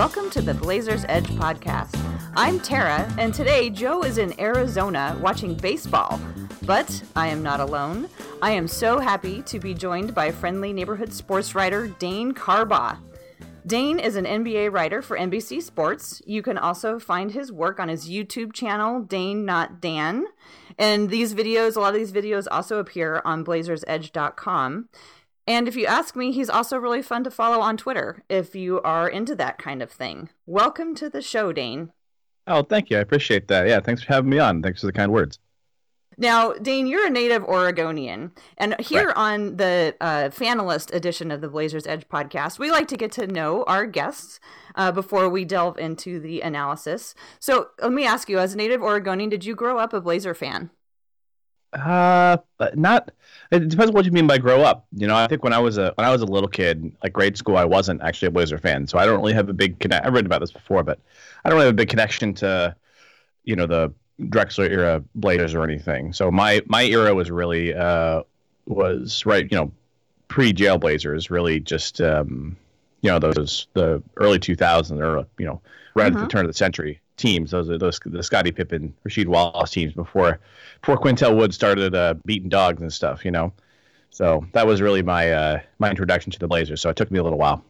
Welcome to the Blazers Edge podcast. I'm Tara, and today Joe is in Arizona watching baseball. But I am not alone. I am so happy to be joined by friendly neighborhood sports writer Dane Carbaugh. Dane is an NBA writer for NBC Sports. You can also find his work on his YouTube channel, Dane Not Dan. And these videos, a lot of these videos also appear on blazersedge.com. And if you ask me, he's also really fun to follow on Twitter if you are into that kind of thing. Welcome to the show, Dane. Oh, thank you. I appreciate that. Yeah, thanks for having me on. Thanks for the kind words. Now, Dane, you're a native Oregonian. And here Right. on the uh, FANalyst edition of the Blazers Edge podcast, we like to get to know our guests uh, before we delve into the analysis. So let me ask you, as a native Oregonian, did you grow up a Blazer fan? Uh, not. It depends what you mean by grow up. You know, I think when I was a when I was a little kid, like grade school, I wasn't actually a Blazer fan, so I don't really have a big connect. I've read about this before, but I don't really have a big connection to, you know, the Drexler era Blazers or anything. So my my era was really uh was right, you know, pre jail Blazers, really just um, you know, those the early 2000s or you know, right at the Mhm. turn of the century teams. Those are those the Scottie Pippen, Rasheed Wallace teams before before Qyntel Woods started uh, beating dogs and stuff, you know. So that was really my uh, my introduction to the Blazers. So it took me a little while.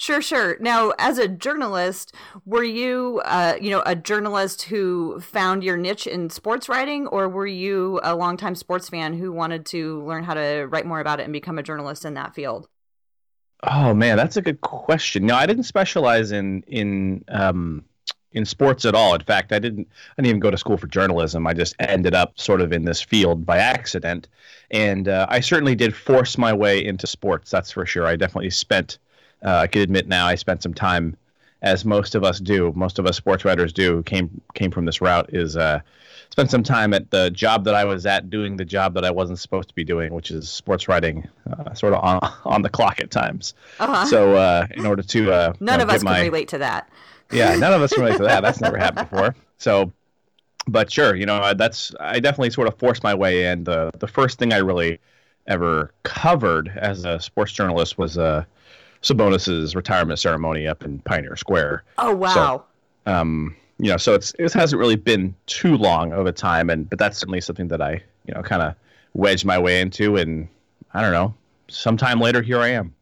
Sure, sure. Now, as a journalist, were you, uh, you know, a journalist who found your niche in sports writing, or were you a longtime sports fan who wanted to learn how to write more about it and become a journalist in that field? Oh man, that's a good question. No, I didn't specialize in in um, in sports at all. In fact, I didn't. I didn't even go to school for journalism. I just ended up sort of in this field by accident, and uh, I certainly did force my way into sports. That's for sure. I definitely spent. Uh, I could admit now, I spent some time, as most of us do. Most of us sports writers do. Came came from this route. Is uh, spent some time at the job that I was at, doing the job that I wasn't supposed to be doing, which is sports writing, uh, sort of on on the clock at times. Uh-huh. So uh, in order to uh, you None know, of us get my, can relate to that. Yeah, none of us relate to that. That's never happened before. So, but sure, you know, that's I definitely sort of forced my way in. The the first thing I really ever covered as a sports journalist was uh, Sabonis's retirement ceremony up in Pioneer Square. Oh wow. Um, you know, so it's it hasn't really been too long of a time, and but that's certainly something that I you know kind of wedged my way into, and I don't know, sometime later here I am.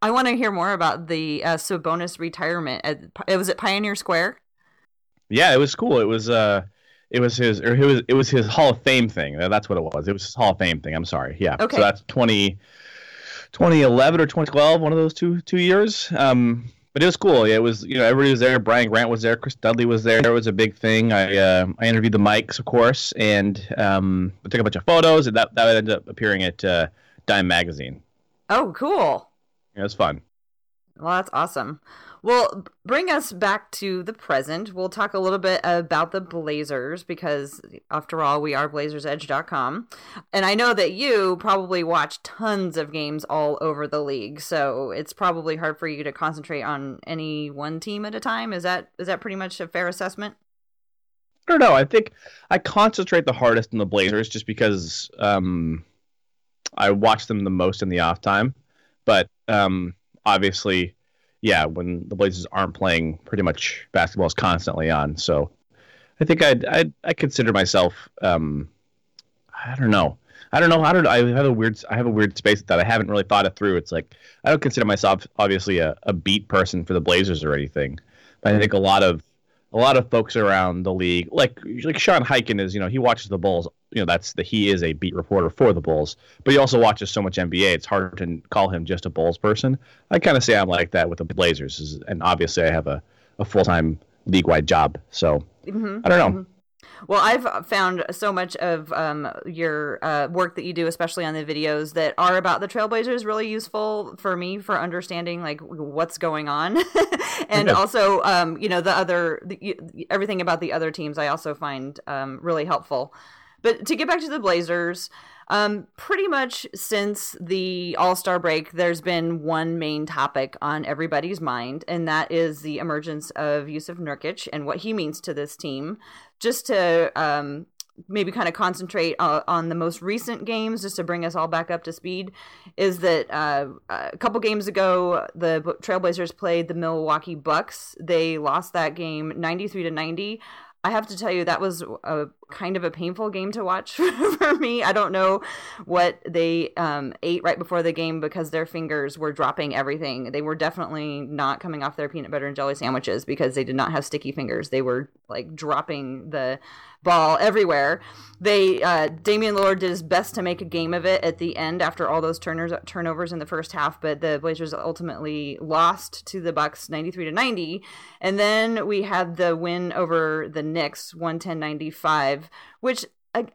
I want to hear more about the uh, Sabonis retirement. At, it was at Pioneer Square. Yeah, it was cool. It was uh it was his or it was it was his Hall of Fame thing. That's what it was. It was his Hall of Fame thing. I'm sorry. Yeah. Okay. So that's 20 2011 or 2012, one of those two two years. Um but it was cool. Yeah, it was you know everybody was there. Brian Grant was there. Chris Dudley was there. It was a big thing. I uh, I interviewed the mics, of course, and um I took a bunch of photos, and that that ended up appearing at uh, Dime magazine. Oh, cool. It was fun. Well, that's awesome. Well, bring us back to the present. We'll talk a little bit about the Blazers because, after all, we are blazersedge.com. And I know that you probably watch tons of games all over the league, so it's probably hard for you to concentrate on any one team at a time. Is that is that pretty much a fair assessment? I don't know. I think I concentrate the hardest on the Blazers just because um, I watch them the most in the off time. But um, obviously, yeah, when the Blazers aren't playing, pretty much basketball is constantly on. So I think I'd, I'd I consider myself um, I don't know. I don't know. I don't. I have a weird. I have a weird space that I haven't really thought it through. It's like I don't consider myself obviously a, a beat person for the Blazers or anything. But I think a lot of a lot of folks around the league, like like Sean Highkin is, you know, he watches the Bulls. You know, that's the he is a beat reporter for the Bulls, but he also watches so much NBA. It's hard to call him just a Bulls person. I kind of say I'm like that with the Blazers, and obviously I have a, a full time league wide job. So mm-hmm. I don't know. Mm-hmm. Well, I've found so much of um, your uh, work that you do, especially on the videos that are about the Trailblazers, really useful for me for understanding like what's going on, and also um, you know the other the, everything about the other teams. I also find um, really helpful. But to get back to the Blazers, um, pretty much since the All Star break, there's been one main topic on everybody's mind, and that is the emergence of Jusuf Nurkic and what he means to this team. Just to um, maybe kind of concentrate uh, on the most recent games just to bring us all back up to speed is that uh, a couple games ago the trailblazers played the milwaukee bucks. They lost that game 93 to 90 I have to tell you that was a kind of a painful game to watch for me. I don't know what they um, ate right before the game because their fingers were dropping everything. They were definitely not coming off their peanut butter and jelly sandwiches because they did not have sticky fingers. They were like dropping the ball everywhere. They uh, Damian Lillard did his best to make a game of it at the end after all those turners turnovers in the first half, but the Blazers ultimately lost to the Bucks 93 to 90. And then we had the win over the Knicks 110-95, which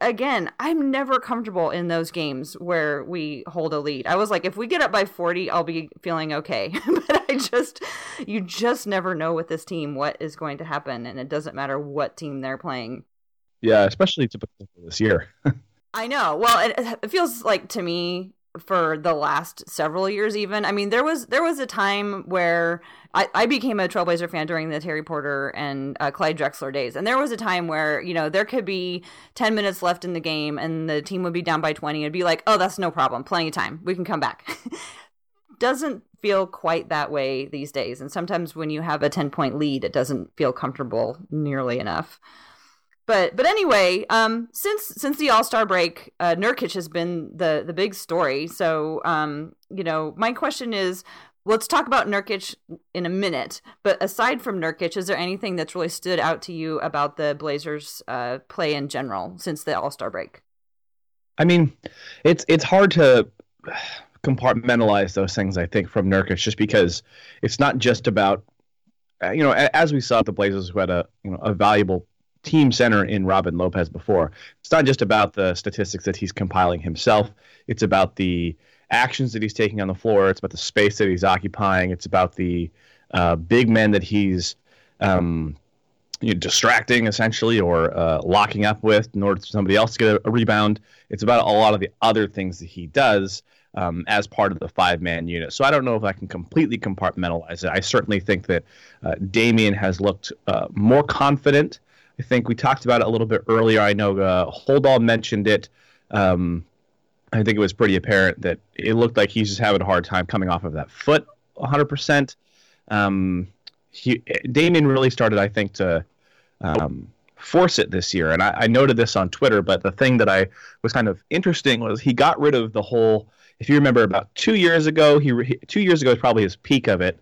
again, I'm never comfortable in those games where we hold a lead. I was like, if we get up by 40, I'll be feeling okay. but I just, you just never know with this team what is going to happen. And it doesn't matter what team they're playing. Yeah, especially typical this year. I know. Well, it, it feels like to me for the last several years even. I mean there was there was a time where i, I became a trailblazer fan during the terry porter and uh, clyde drexler days. And there was a time where you know there could be 10 minutes left in the game and the team would be down by 20 and be like oh that's no problem. Plenty of time. We can come back. Doesn't feel quite that way these days. And sometimes when you have a 10 point lead it doesn't feel comfortable nearly enough but but anyway, um, since since the All Star break, uh, Nurkic has been the the big story. So um, you know, my question is, let's talk about Nurkic in a minute. But aside from Nurkic, is there anything that's really stood out to you about the Blazers' uh, play in general since the All Star break? I mean, it's it's hard to compartmentalize those things. I think from Nurkic, just because it's not just about uh, you know, as we saw the Blazers who had a you know a valuable team center in Robin Lopez before. It's not just about the statistics that he's compiling himself, it's about the actions that he's taking on the floor, it's about the space that he's occupying, it's about the uh, big men that he's um, you distracting essentially or uh, locking up with in order for somebody else to get a, a, rebound. It's about a lot of the other things that he does. Um, as part of the five man unit. So I don't know if I can completely compartmentalize it. I certainly think that uh, Damian has looked uh, more confident I think we talked about it a little bit earlier. I know uh, Holdahl mentioned it. Um, I think it was pretty apparent that it looked like he's just having a hard time coming off of that foot 100%. Um, he, Damian really started, I think, to um, force it this year. And I, I, noted this on Twitter, but the thing that I was kind of interesting was he got rid of the whole. If you remember, about two years ago, he two years ago was probably his peak of it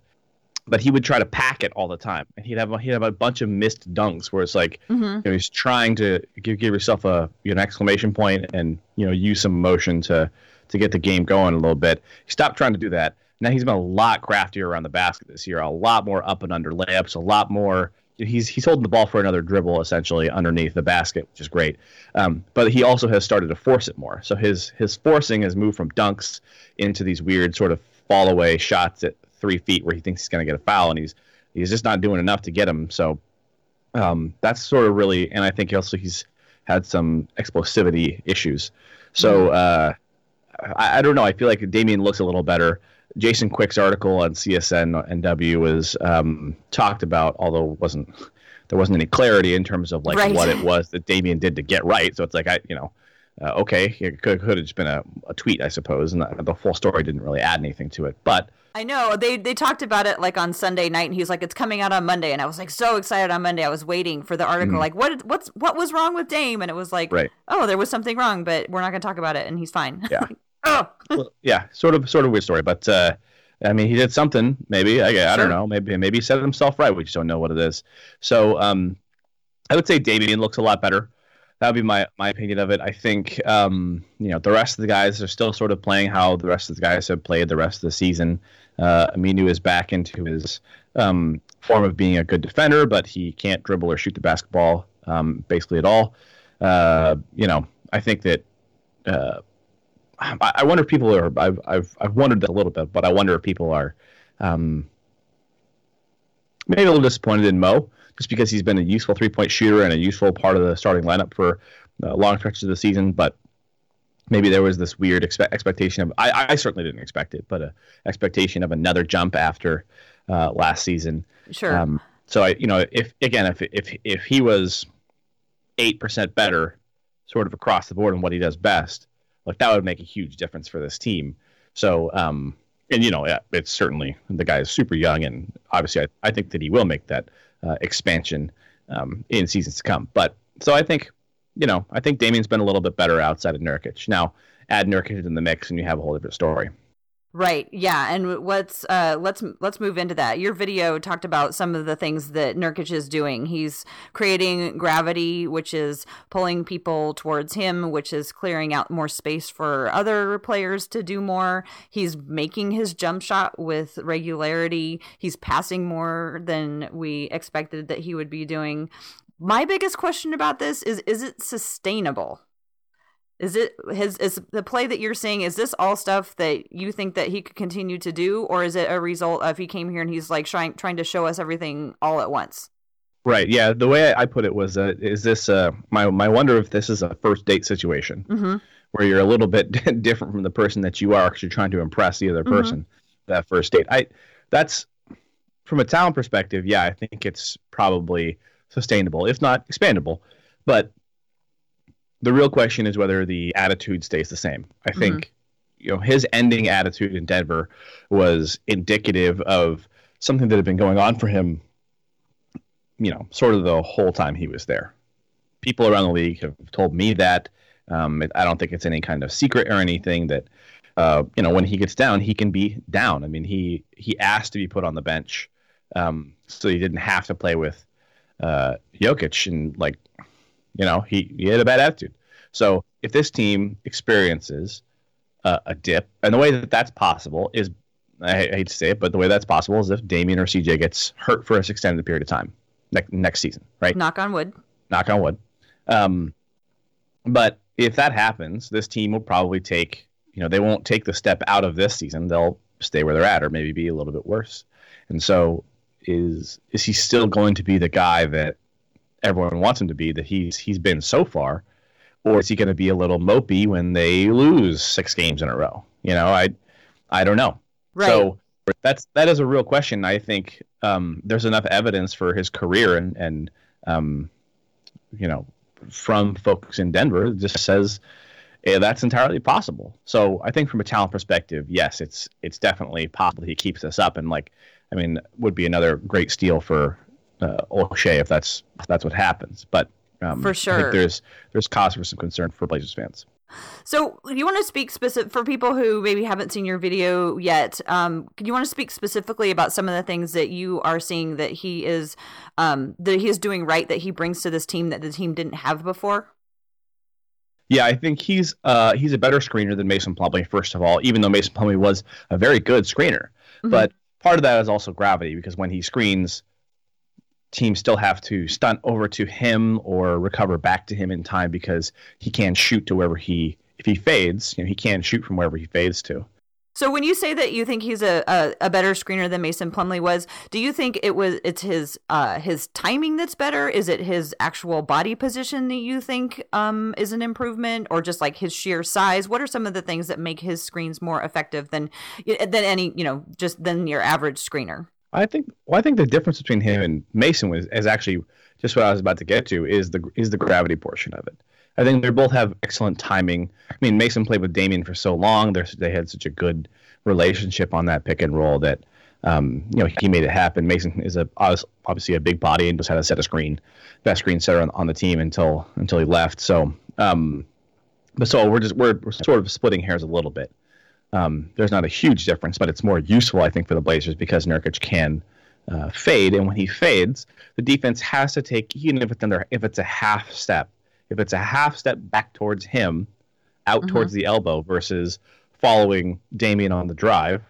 but he would try to pack it all the time, and he'd have he'd have a bunch of missed dunks where it's like mm-hmm. you know, he's trying to give give yourself a an exclamation point and you know use some emotion to to get the game going a little bit. He stopped trying to do that. Now he's been a lot craftier around the basket this year, a lot more up and under layups, a lot more. He's he's holding the ball for another dribble essentially underneath the basket, which is great. Um, but he also has started to force it more. So his his forcing has moved from dunks into these weird sort of fall away shots at three feet where he thinks he's going to get a foul, and he's he's just not doing enough to get him. So um, that's sort of really, and I think also he's had some explosivity issues. So mm-hmm. uh, I, I, don't know. I feel like Damian looks a little better. Jason Quick's article on CSN NW was um, talked about, although wasn't there wasn't any clarity in terms of like right. what it was that Damian did to get right. So it's like I, you know, uh, okay, it could, could have just been a, a, tweet, I suppose, and the, the, full story didn't really add anything to it. But I know they they talked about it like on Sunday night, and he was like, "It's coming out on Monday," and I was like so excited on Monday. I was waiting for the article, mm. like what what's what was wrong with Dame, and it was like, right. oh, there was something wrong, but we're not going to talk about it, and he's fine. Yeah. oh. well, yeah, sort of sort of weird story, but uh, I mean, he did something. Maybe I, I sure. don't know. Maybe maybe he set himself right. We just don't know what it is. So um, I would say Damian looks a lot better that would be my my opinion of it. I think um, you know the rest of the guys are still sort of playing how the rest of the guys have played the rest of the season. Uh, Aminu is back into his um, form of being a good defender, but he can't dribble or shoot the basketball um, basically at all. Uh, you know, I think that. Uh, I, I wonder if people are. I've, I've I've wondered that a little bit, but I wonder if people are um, maybe a little disappointed in Mo just because he's been a useful three point shooter and a useful part of the starting lineup for uh, long stretches of the season. But maybe there was this weird expe- expectation of I, I certainly didn't expect it, but a expectation of another jump after uh, last season. Sure. Um, so I, you know, if again, if if if he was eight percent better, sort of across the board in what he does best, like that would make a huge difference for this team. So, um, and you know, it's certainly the guy is super young, and obviously, I, I think that he will make that uh, expansion um, in seasons to come. But so I think, you know, I think Damian's been a little bit better outside of Nurkic. Now, add Nurkic in the mix, and you have a whole different story. Right. Yeah. And let's uh, let's let's move into that. Your video talked about some of the things that Nurkic is doing. He's creating gravity, which is pulling people towards him, which is clearing out more space for other players to do more. He's making his jump shot with regularity. He's passing more than we expected that he would be doing. My biggest question about this is: Is it sustainable? Is it his is the play that you're seeing? Is this all stuff that you think that he could continue to do, or is it a result of he came here and he's like trying trying to show us everything all at once? Right. Yeah. The way I put it was, uh, is this uh, my my wonder if this is a first date situation mm-hmm. where you're a little bit different from the person that you are because you're trying to impress the other mm-hmm. person mm-hmm. that first date. I that's from a talent perspective. Yeah, I think it's probably sustainable, if not expandable. But the real question is whether the attitude stays the same. I think mm-hmm. you know his ending attitude in Denver was indicative of something that had been going on for him. You know, sort of the whole time he was there. People around the league have told me that. Um, I don't think it's any kind of secret or anything that uh, you know when he gets down, he can be down. I mean, he he asked to be put on the bench, um, so he didn't have to play with uh, Jokic, and like you know, he, he had a bad attitude. So if this team experiences uh, a dip, and the way that that's possible is, I, I, hate to say it, but the way that's possible is if Damian or CJ gets hurt for a extended period of time next next season, right? Knock on wood. Knock on wood. Um, but if that happens, this team will probably take, you know, they won't take the step out of this season. They'll stay where they're at, or maybe be a little bit worse. And so, is is he still going to be the guy that everyone wants him to be that he's he's been so far, or is he going to be a little mopey when they lose six games in a row? You know, I I don't know. Right. So that's that is a real question. I think um, there's enough evidence for his career and and um, you know from folks in Denver just says yeah, that's entirely possible. So I think from a talent perspective, yes, it's it's definitely possible he keeps this up and like I mean would be another great steal for uh, Olshey if that's if that's what happens. But um, for sure, there's there's cause for some concern for Blazers fans. So, you want to speak specific for people who maybe haven't seen your video yet? Um, you want to speak specifically about some of the things that you are seeing that he is um, that he is doing right that he brings to this team that the team didn't have before? Yeah, I think he's uh, he's a better screener than Mason Plumlee. First of all, even though Mason Plumlee was a very good screener, mm-hmm. but part of that is also gravity because when he screens, teams still have to stunt over to him or recover back to him in time because he can shoot to wherever he if he fades, you know, he can shoot from wherever he fades to. So when you say that you think he's a, a, a, better screener than Mason Plumlee was, do you think it was it's his uh, his timing that's better? Is it his actual body position that you think um, is an improvement, or just like his sheer size? What are some of the things that make his screens more effective than than any you know just than your average screener? I think well, I think the difference between him and Mason was is actually just what I was about to get to is the is the gravity portion of it. I think they both have excellent timing. I mean, Mason played with Damian for so long; they had such a good relationship on that pick and roll that um, you know he made it happen. Mason is a obviously a big body and just had to set a screen, best screen setter on, on the team until until he left. So, um, but so we're just we're, we're sort of splitting hairs a little bit. Um, there's not a huge difference, but it's more useful, I think, for the Blazers because Nurkic can uh, fade, and when he fades, the defense has to take even if it's under if it's a half step, if it's a half step back towards him, out mm-hmm. towards the elbow versus following Damian on the drive.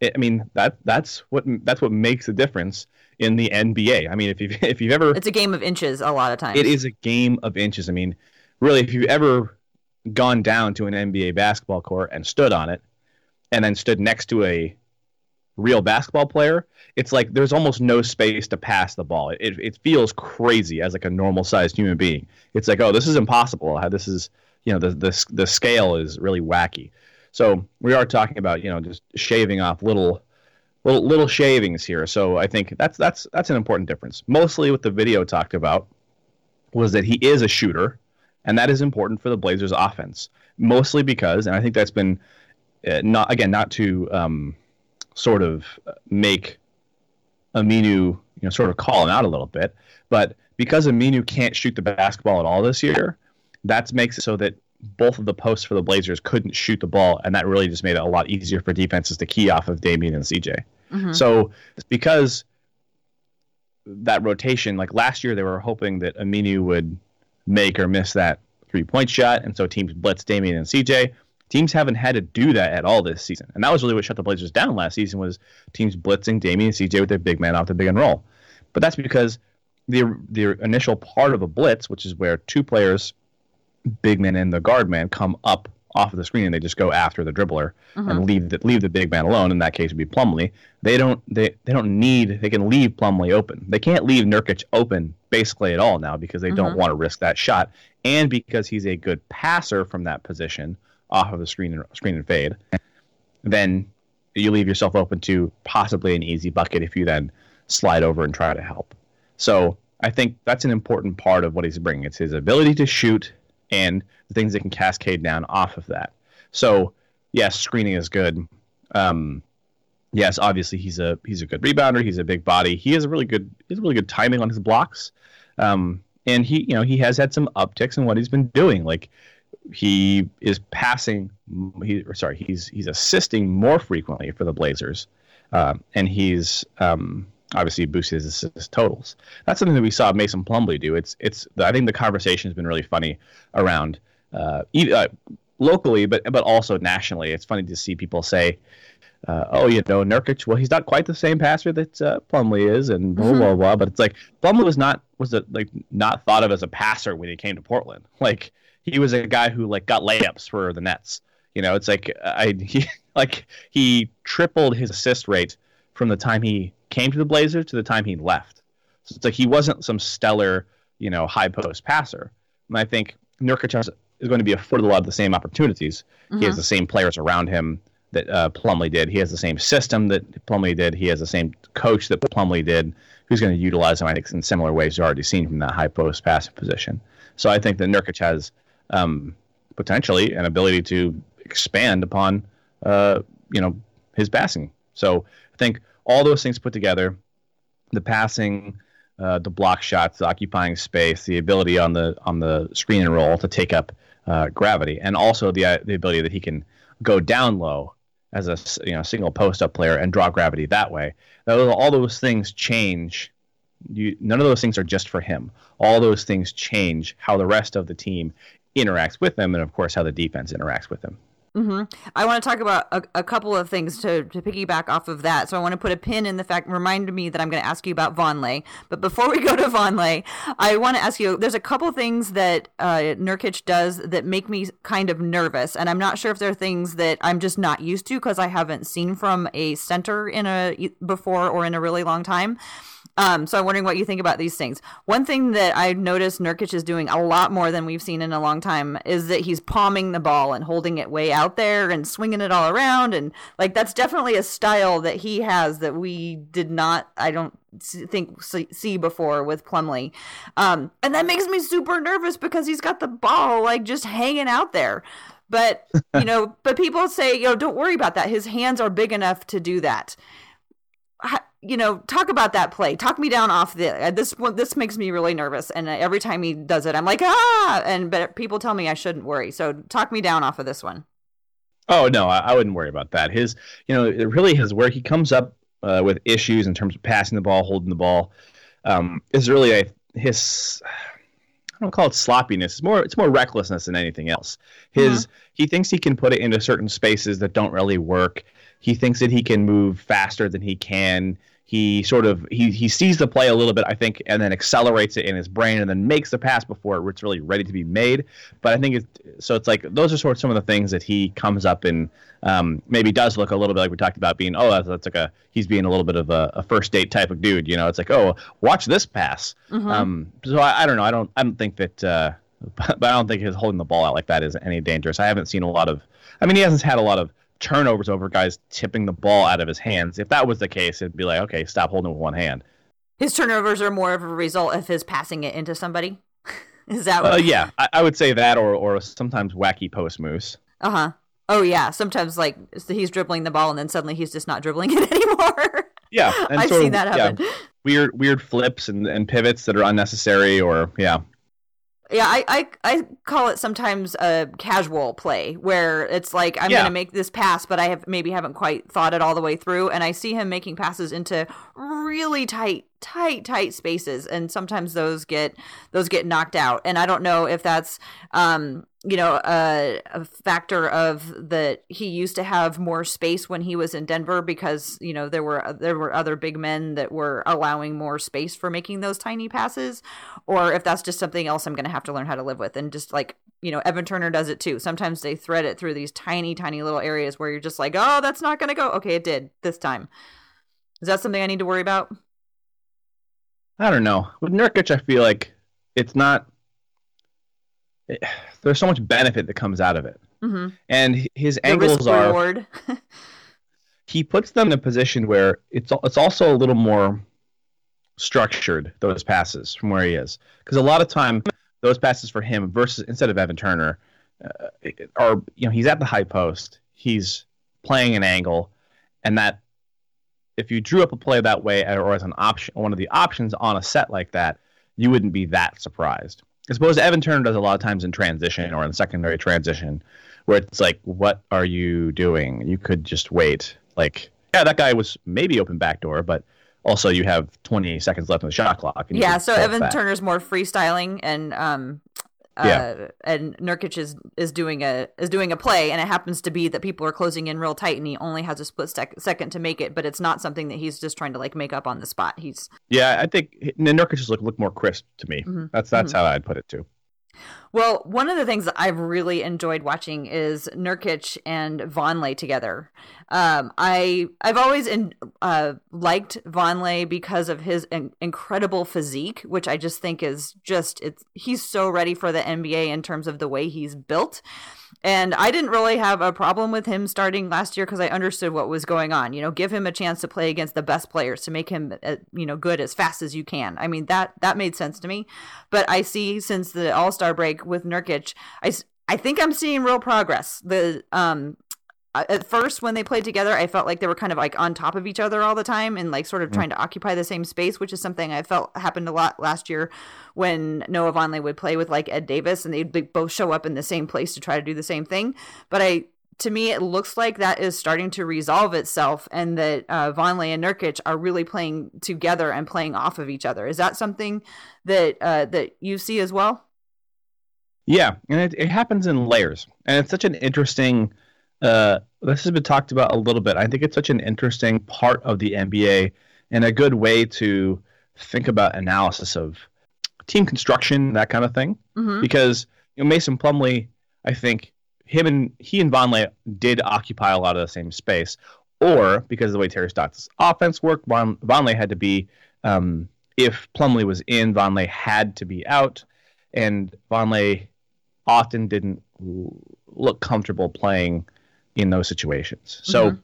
It, I mean that that's what that's what makes a difference in the NBA. I mean, if you if you've ever, it's a game of inches a lot of times. It is a game of inches. I mean, really, if you've ever gone down to an NBA basketball court and stood on it, and then stood next to a real basketball player, it's like there's almost no space to pass the ball. It, it feels crazy as like a normal sized human being. It's like, oh, this is impossible. How this is, you know, the the the scale is really wacky. So we are talking about, you know, just shaving off little little little shavings here. So I think that's that's that's an important difference. Mostly what the video talked about was that he is a shooter and that is important for the Blazers offense. Mostly because, and I think that's been uh, not again not to um, sort of make Aminu, you know, sort of call him out a little bit, but because Aminu can't shoot the basketball at all this year, that makes it so that both of the posts for the Blazers couldn't shoot the ball, and that really just made it a lot easier for defenses to key off of Damian and CJ. Mm-hmm. So because that rotation, like last year, they were hoping that Aminu would make or miss that three point shot. And so teams blitz Damian and CJ. Teams haven't had to do that at all this season. And that was really what shut the Blazers down last season was teams blitzing Damian and CJ with their big man off the big and roll. But that's because the the initial part of a blitz, which is where two players, big man and the guard man, come up off of the screen and they just go after the dribbler and mm-hmm. leave the leave the big man alone. In that case, would be Plumlee. They don't they they don't need they can leave Plumlee open. They can't leave Nurkic open basically at all now because they mm-hmm. don't want to risk that shot and because he's a good passer from that position off of the screen and screen and fade. Then you leave yourself open to possibly an easy bucket if you then slide over and try to help. So I think that's an important part of what he's bringing. It's his ability to shoot and the things that can cascade down off of that. So yes, screening is good. Um, yes, obviously he's a he's a good rebounder. He's a big body. He has a really good he has really good timing on his blocks. Um, and he you know he has had some upticks in what he's been doing. Like he is passing. He sorry he's he's assisting more frequently for the Blazers, uh, and he's um, obviously boosted his assist totals. That's something that we saw Mason Plumlee do. It's it's I think the conversation has been really funny around uh, uh, locally, but but also nationally. It's funny to see people say, uh, "Oh, you know, Nurkic. Well, he's not quite the same passer that uh, Plumlee is," and blah mm-hmm. blah blah. But it's like Plumlee was not was a, like not thought of as a passer when he came to Portland. Like he was a guy who like got layups for the Nets. You know, it's like I he like he tripled his assist rate from the time he came to the Blazers to the time he left. So it's like he wasn't some stellar, you know, high post passer. And I think Nurkic is going to be afforded a lot of the same opportunities. Mm-hmm. He has mm-hmm. the same players around him that uh, Plumlee did. He has the same system that Plumlee did. He has the same coach that Plumlee did, who's going to utilize him, I think, in similar ways you've already seen from that high post passing position. So I think that Nurkic has um, potentially an ability to expand upon, uh, you know, his passing. So I think all those things put together, the passing, uh, the block shots, the occupying space, the ability on the on the screen and roll to take up uh, gravity, and also the uh, the ability that he can go down low as a you know single post up player and draw gravity that way. All those things change. You, none of those things are just for him. All those things change how the rest of the team interacts with them, and of course how the defense interacts with them. Mm-hmm. I want to talk about a, a, couple of things to, to piggyback off of that. So I want to put a pin in the fact, remind me that I'm going to ask you about Vonleh. But before we go to Vonleh, I want to ask you there's a couple things that uh, Nurkic does that make me kind of nervous. And I'm not sure if they're things that I'm just not used to because I haven't seen from a center in a before or in a really long time. Um, so I'm wondering what you think about these things. One thing that I noticed Nurkic is doing a lot more than we've seen in a long time is that he's palming the ball and holding it way out there and swinging it all around. And like that's definitely a style that he has that we did not, I don't think, see before with Plumlee. Um, and that makes me super nervous because he's got the ball like just hanging out there. But, you know, but people say, you know, don't worry about that. His hands are big enough to do that you know, talk about that play. Talk me down off the uh, this one. This makes me really nervous, and every time he does it, I'm like ah. And but people tell me I shouldn't worry. So talk me down off of this one. Oh no, I, I wouldn't worry about that. His, you know, it really is where he comes up uh, with issues in terms of passing the ball, holding the ball, um, is really a his. I don't call it sloppiness. It's more it's more recklessness than anything else. His mm-hmm. he thinks he can put it into certain spaces that don't really work. He thinks that he can move faster than he can he sort of he he sees the play a little bit, I think, and then accelerates it in his brain, and then makes the pass before it's really ready to be made. But I think it's so it's like those are sort of some of the things that he comes up and um, maybe does look a little bit like we talked about being oh that's, that's like a he's being a little bit of a, a, first date type of dude, you know? It's like oh watch this pass. Mm-hmm. Um, so I, I don't know, I don't I don't think that. Uh, but I don't think his holding the ball out like that is any dangerous. I haven't seen a lot of. I mean, he hasn't had a lot of turnovers over guys tipping the ball out of his hands. If that was the case, it'd be like, okay, stop holding it with one hand. His turnovers are more of a result of his passing it into somebody. Is that? What... Uh, yeah, I, I, would say that, or or sometimes wacky post moves. Uh huh. Oh yeah, sometimes like he's dribbling the ball and then suddenly he's just not dribbling it anymore. Yeah, I've seen of, that happen. Yeah, weird weird flips and, and pivots that are unnecessary, or yeah. Yeah, I, I I call it sometimes a casual play where it's like I'm yeah. gonna make this pass, but I have maybe haven't quite thought it all the way through, and I see him making passes into really tight tight tight spaces and sometimes those get those get knocked out. And i don't know if that's um you know a, a factor of that he used to have more space when he was in denver because you know there were there were other big men that were allowing more space for making those tiny passes or if that's just something else i'm going to have to learn how to live with. And just like you know evan turner does it too. Sometimes they thread it through these tiny tiny little areas where you're just like oh that's not going to go. Okay it did this time. Is that something i need to worry about I don't know. With Nurkic, I feel like it's not. It, there's so much benefit that comes out of it, mm-hmm. and his the angles are. he puts them in a position where it's it's also a little more structured those passes from where he is because a lot of time those passes for him versus instead of Evan Turner uh, are you know he's at the high post he's playing an angle and that if you drew up a play that way or as an option, one of the options on a set like that, you wouldn't be that surprised. I suppose Evan Turner does a lot of times in transition or in secondary transition, where it's like, what are you doing? You could just wait. Like, yeah, that guy was maybe open backdoor, but also you have 20 seconds left in the shot clock. yeah, so Evan back. Turner's more freestyling, and um, yeah. Uh, and Nurkic is is doing a is doing a play, and it happens to be that people are closing in real tight, and he only has a split sec- second to make it. But it's not something that he's just trying to like make up on the spot. He's yeah, I think Nurkic just look look more crisp to me. Mm-hmm. That's that's mm-hmm. how I'd put it too. Well, one of the things that I've really enjoyed watching is Nurkic and Vonleh together. Um, I I've always in, uh, liked Vonleh because of his in- incredible physique, which I just think is just it's he's so ready for the NBA in terms of the way he's built. And I didn't really have a problem with him starting last year because I understood what was going on. You know, give him a chance to play against the best players to make him, uh, you know, good as fast as you can. I mean that that made sense to me. But I see since the All Star break with Nurkic, I I think I'm seeing real progress. The um at first when they played together i felt like they were kind of like on top of each other all the time and like sort of mm. trying to occupy the same space which is something i felt happened a lot last year when noah vonleh would play with like ed davis and they'd both show up in the same place to try to do the same thing. But i to me it looks like that is starting to resolve itself and that uh, vonleh and nurkic are really playing together and playing off of each other. Is that something that uh, that you see as well? Yeah and it, it happens in layers and it's such an interesting uh, this has been talked about a little bit. I think it's such an interesting part of the NBA and a good way to think about analysis of team construction, that kind of thing. Mm-hmm. Because you know, Mason Plumlee, I think him and he and Vonleh did occupy a lot of the same space. Or because of the way Terry Stotts' offense worked, Von, Vonleh had to be um, if Plumlee was in, Vonleh had to be out, and Vonleh often didn't look comfortable playing in those situations. So mm-hmm.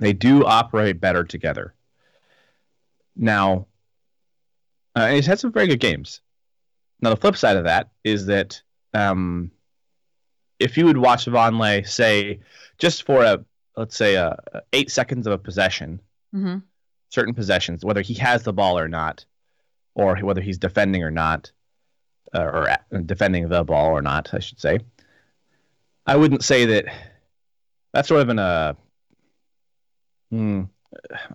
they do operate better together. Now, uh, he's had some very good games. Now, the flip side of that is that um, if you would watch Vonleh, say, just for a, let's say, a, a eight seconds of a possession, mm-hmm. certain possessions, whether he has the ball or not, or whether he's defending or not, uh, or defending the ball or not, I should say, I wouldn't say that that's sort of an uh, hmm,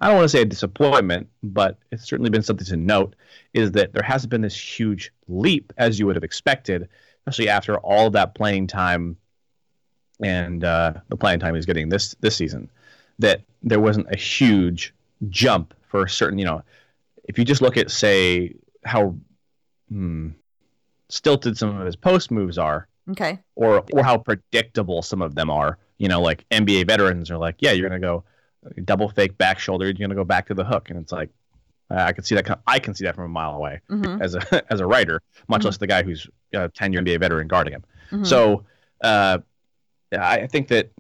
I don't want to say a disappointment, but it's certainly been something to note is that there hasn't been this huge leap as you would have expected, especially after all that playing time and uh, the playing time he's getting this this season. That there wasn't a huge jump for a certain. You know, if you just look at say how hmm, stilted some of his post moves are, okay, or or how predictable some of them are. You know, like NBA veterans are like, yeah, you're gonna go double fake back shoulder. You're going to go back to the hook, and it's like I can see that. I can see that from a mile away mm-hmm. as a as a writer, much mm-hmm. less the guy who's a ten year NBA veteran guarding him. Mm-hmm. So uh, I think that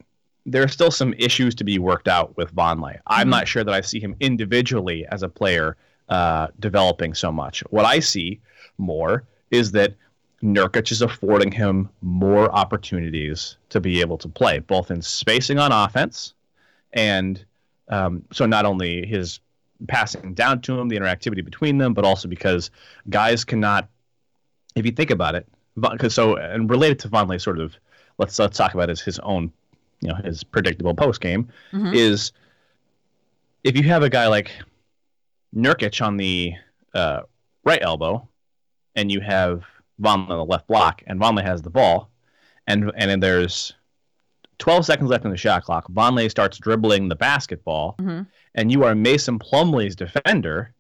there are still some issues to be worked out with Vonleh. I'm mm-hmm. not sure that I see him individually as a player uh, developing so much. What I see more is that Nurkic is affording him more opportunities to be able to play, both in spacing on offense and um, so not only his passing down to him, the interactivity between them, but also because guys cannot, if you think about it, because so and related to Vonleh, sort of, let's let's talk about his his own, you know, his predictable post game mm-hmm. is if you have a guy like Nurkic on the uh, right elbow, and you have Vonleh on the left block, and Vonleh has the ball, and and then there's 12 seconds left in the shot clock. Vonleh starts dribbling the basketball, mm-hmm. and you are Mason Plumlee's defender.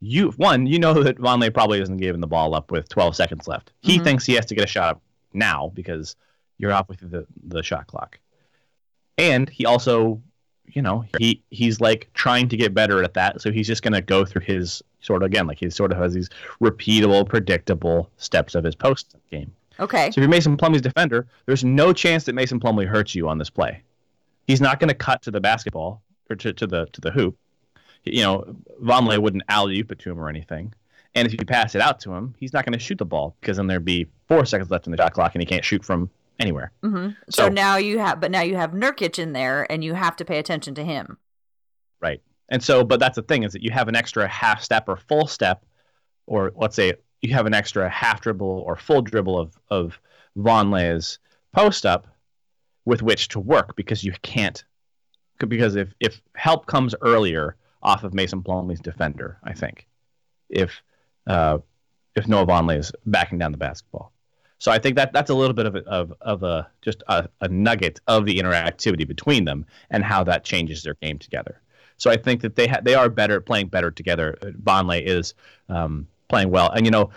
You one, you know that Vonleh probably isn't giving the ball up with 12 seconds left. He mm-hmm. thinks he has to get a shot up now because you're off with the, the shot clock. And he also, you know, he he's like trying to get better at that. So he's just going to go through his sort of again, like he sort of has these repeatable, predictable steps of his post game. Okay. So if you're Mason Plumlee's defender, there's no chance that Mason Plumlee hurts you on this play. He's not going to cut to the basketball or to, to the to the hoop. You know, Vonleh wouldn't alley oop it to him or anything. And if you pass it out to him, he's not going to shoot the ball because then there'd be four seconds left in the shot clock and he can't shoot from anywhere. Mm-hmm. So, so, now you have, but now you have Nurkic in there, and you have to pay attention to him. Right. And so, but that's the thing is that you have an extra half step or full step, or let's say you have an extra half dribble or full dribble of of Vonleh's post up with which to work because you can't because if if help comes earlier off of Mason Plumlee's defender, I think if uh, if Noah Vonleh is backing down the basketball. So I think that that's a little bit of a, of, of a just a, a nugget of the interactivity between them and how that changes their game together. So I think that they ha- they are better playing better together. Vonleh is um, playing well. And you know,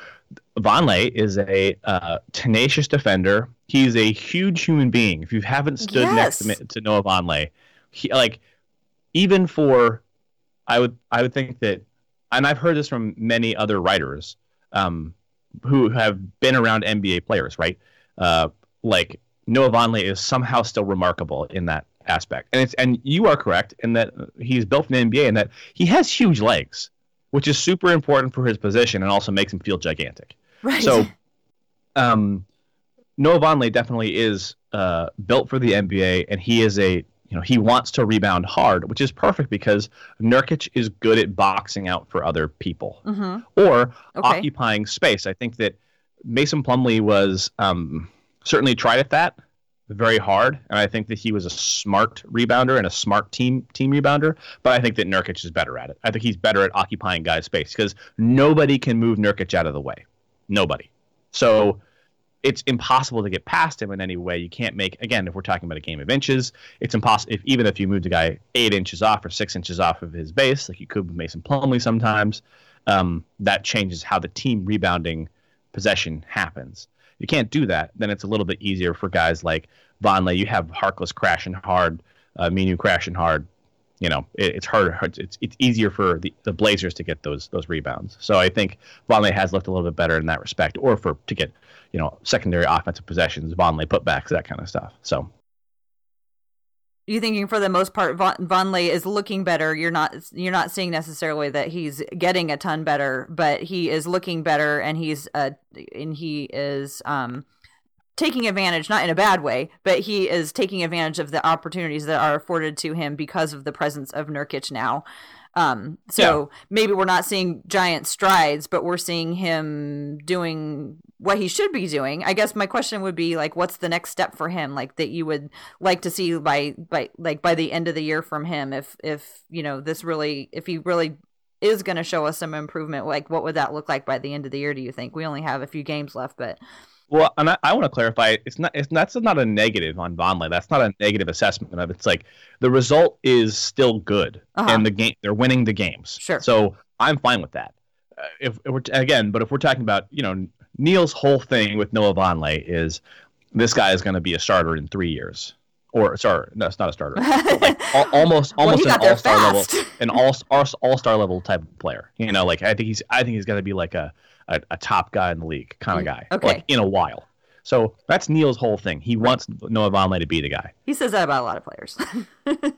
Vonleh is a uh, tenacious defender. He's a huge human being. If you haven't stood yes. next to, to Noah Vonleh, he, like even for, I would I would think that, and I've heard this from many other writers um, who have been around NBA players, right? Uh, like Noah Vonleh is somehow still remarkable in that aspect, and it's and you are correct in that he's built for the NBA and that he has huge legs which is super important for his position and also makes him feel gigantic. Right. So, um, Noah Vonleh definitely is uh, built for the NBA, and he is a you know he wants to rebound hard, which is perfect because Nurkic is good at boxing out for other people mm-hmm. or okay. occupying space. I think that Mason Plumlee was um, certainly tried at that, very hard, and I think that he was a smart rebounder and a smart team team rebounder. But I think that Nurkic is better at it. I think he's better at occupying guys' space because nobody can move Nurkic out of the way. Nobody. So it's impossible to get past him in any way. You can't make again if we're talking about a game of inches, it's impossible. If even if you move the guy eight inches off or six inches off of his base, like you could with Mason Plumlee sometimes, um, that changes how the team rebounding possession happens you can't do that, then it's a little bit easier for guys like Vonleh. You have Harkless crashing hard, uh, Minu crashing hard, you know, it, it's harder. It's it's easier for the, the Blazers to get those those rebounds. So I think Vonleh has looked a little bit better in that respect, or for to get you know secondary offensive possessions, Vonleh putbacks, that kind of stuff. So you thinking for the most part Von, Vonleh is looking better. You're not you're not seeing necessarily that he's getting a ton better, but he is looking better and he's uh and he is um taking advantage not in a bad way, but he is taking advantage of the opportunities that are afforded to him because of the presence of Nurkic now. Um, so yeah. maybe we're not seeing giant strides, but we're seeing him doing what he should be doing. I guess my question would be like, what's the next step for him? Like that you would like to see by by like by the end of the year from him. If if you know this really, if he really is going to show us some improvement, like what would that look like by the end of the year? Do you think we only have a few games left, but well, and I, I want to clarify. It's not. It's that's not a negative on Vonleh. That's not a negative assessment of. It. It's like the result is still good, uh-huh. and the game they're winning the games. Sure. So I'm fine with that. Uh, if, if, we're again, but if we're talking about you know Neil's whole thing with Noah Vonleh is this guy is going to be a starter in three years. Or sorry, no, it's not a starter. like almost, almost well, an all star level, an all all star level type of player. You know, like I think he's, I think he's going to be like a a, a top guy in the league kind of mm, guy. Okay. Like in a while. So that's Neil's whole thing. He wants Noah Vonleh to be the guy. He says that about a lot of players.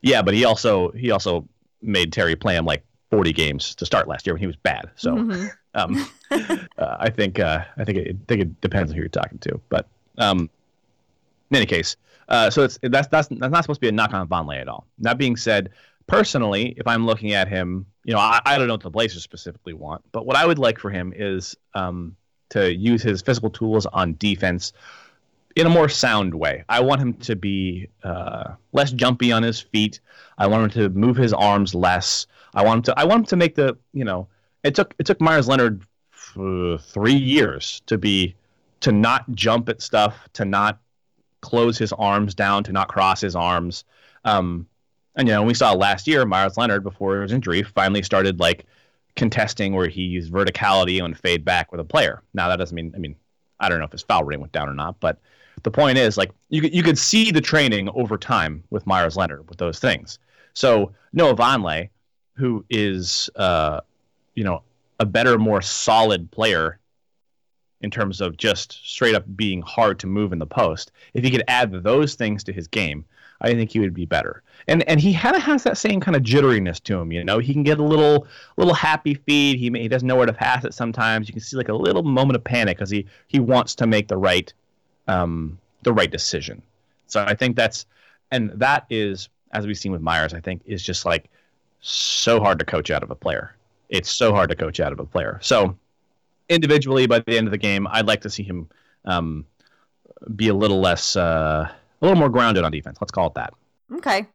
yeah, but he also he also made Terry play him like 40 games to start last year when he was bad. So mm-hmm. um, uh, I think uh, I think it, I think it depends on who you're talking to. But um, in any case, uh, so it's that's that's that's not supposed to be a knock on Vonleh at all. That being said, personally, if I'm looking at him, you know, I, I don't know what the Blazers specifically want, but what I would like for him is um, to use his physical tools on defense in a more sound way. I want him to be uh, less jumpy on his feet. I want him to move his arms less. I want him to. I want him to make the. You know, it took it took Meyers Leonard three years to be to not jump at stuff, to not close his arms down, to not cross his arms. Um, and you know, we saw last year Meyers Leonard before his injury finally started like contesting where he used verticality and fade back with a player. Now that doesn't mean I mean I don't know if his foul rating went down or not, but the point is like you you could see the training over time with Meyers Leonard with those things. So Noah Vonleh, who is uh, you know a better, more solid player in terms of just straight up being hard to move in the post, if he could add those things to his game, I think he would be better. And and he kind of has that same kind of jitteriness to him. You know, he can get a little little happy feed. He he doesn't know where to pass it sometimes. You can see like a little moment of panic because he he wants to make the right um the right decision. So I think that's and that is as we've seen with Meyers. I think is just like so hard to coach out of a player. It's so hard to coach out of a player. So individually, by the end of the game, I'd like to see him um, be a little less. Uh, a little more grounded on defense. Let's call it that. Okay.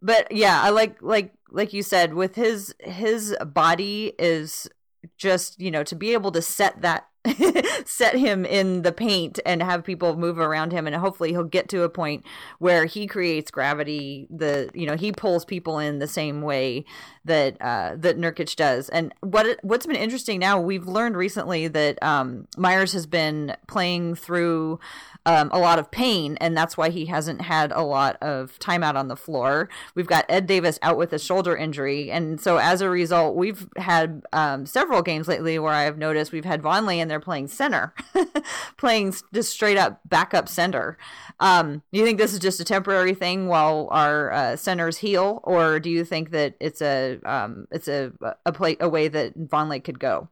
But yeah, I like like like you said with his his body is just, you know, to be able to set that set him in the paint and have people move around him and hopefully he'll get to a point where he creates gravity the you know he pulls people in the same way that uh that Nurkic does. And what what's been interesting now we've learned recently that um Meyers has been playing through um, a lot of pain, and that's why he hasn't had a lot of time out on the floor. We've got Ed Davis out with a shoulder injury, and so as a result, we've had um, several games lately where I've noticed we've had Vonleh in there playing center, playing just straight up backup center. Um, do you think this is just a temporary thing while our uh, centers heal, or do you think that it's a um, it's a a, play, a way that Vonleh could go?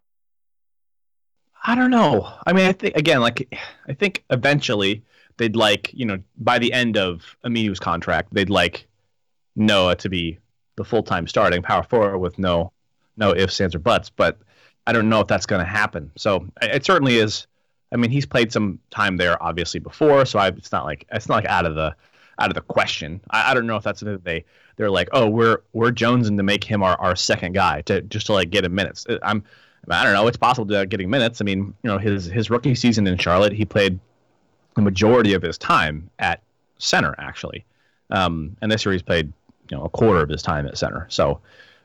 I don't know. I mean, I think again, like I think eventually they'd like you know by the end of Aminu's contract, they'd like Noah to be the full time starting power forward with no no ifs, ands, or buts. But I don't know if that's going to happen. So it certainly is. I mean, he's played some time there obviously before, so I, it's not like it's not like out of the out of the question. I, I don't know if that's something they they're like, oh, we're we're jonesing to make him our, our second guy to just to like get him minutes. Uh, I'm I don't know. It's possible to getting minutes. I mean, you know, his his rookie season in Charlotte, he played the majority of his time at center, actually. Um, and this year he's played, you know, a quarter of his time at center. So,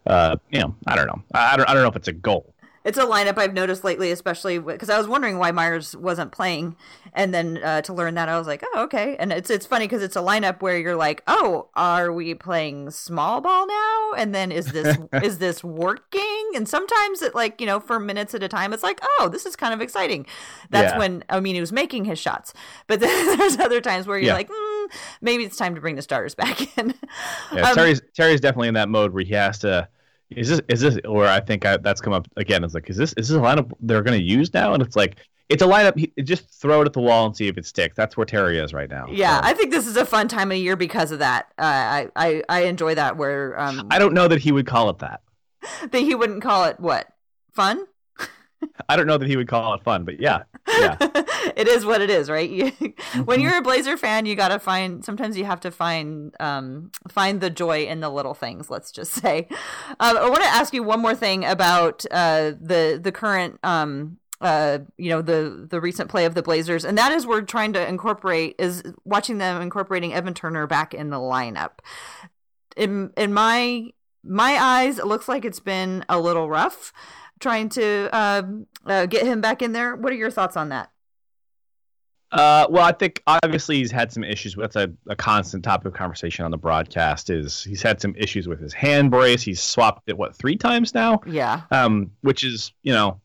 uh, you know, I don't know. I don't, I don't know if it's a goal. It's a lineup I've noticed lately, especially because I was wondering why Meyers wasn't playing, and then uh, to learn that I was like, oh, okay. And it's it's funny because it's a lineup where you're like, oh, are we playing small ball now? And then is this is this working? And sometimes it like you know for minutes at a time, it's like, oh, this is kind of exciting. That's Yeah. when I mean he was making his shots, but then there's other times where you're Yeah. like, mm, maybe it's time to bring the starters back in. Yeah, Um, Terry's Terry's definitely in that mode where he has to. Is this is this or I think I, that's come up again? It's like is this is this a lineup they're going to use now? And it's like it's a lineup. He, just throw it at the wall and see if it sticks. That's where Terry is right now. Yeah, So, I think this is a fun time of year because of that. Uh, I, I I enjoy that where um I don't know that he would call it that. that he wouldn't call it what fun. I don't know that he would call it fun, but yeah, yeah. it is what it is, right? You, when Mm-hmm. you're a Blazer fan, you gotta find. Sometimes you have to find um, find the joy in the little things. Let's just say. Um, I want to ask you one more thing about uh, the the current. Um, uh, you know the the recent play of the Blazers, and that is we're trying to incorporate is watching them incorporating Evan Turner back in the lineup. In in my my eyes, it looks like it's been a little rough trying to um, uh, get him back in there. What are your thoughts on that? Uh, well, I think obviously he's had some issues. That's a, a constant topic of conversation on the broadcast. Is he's had some issues with his hand brace. He's swapped it what three times now, Yeah, um, which is you know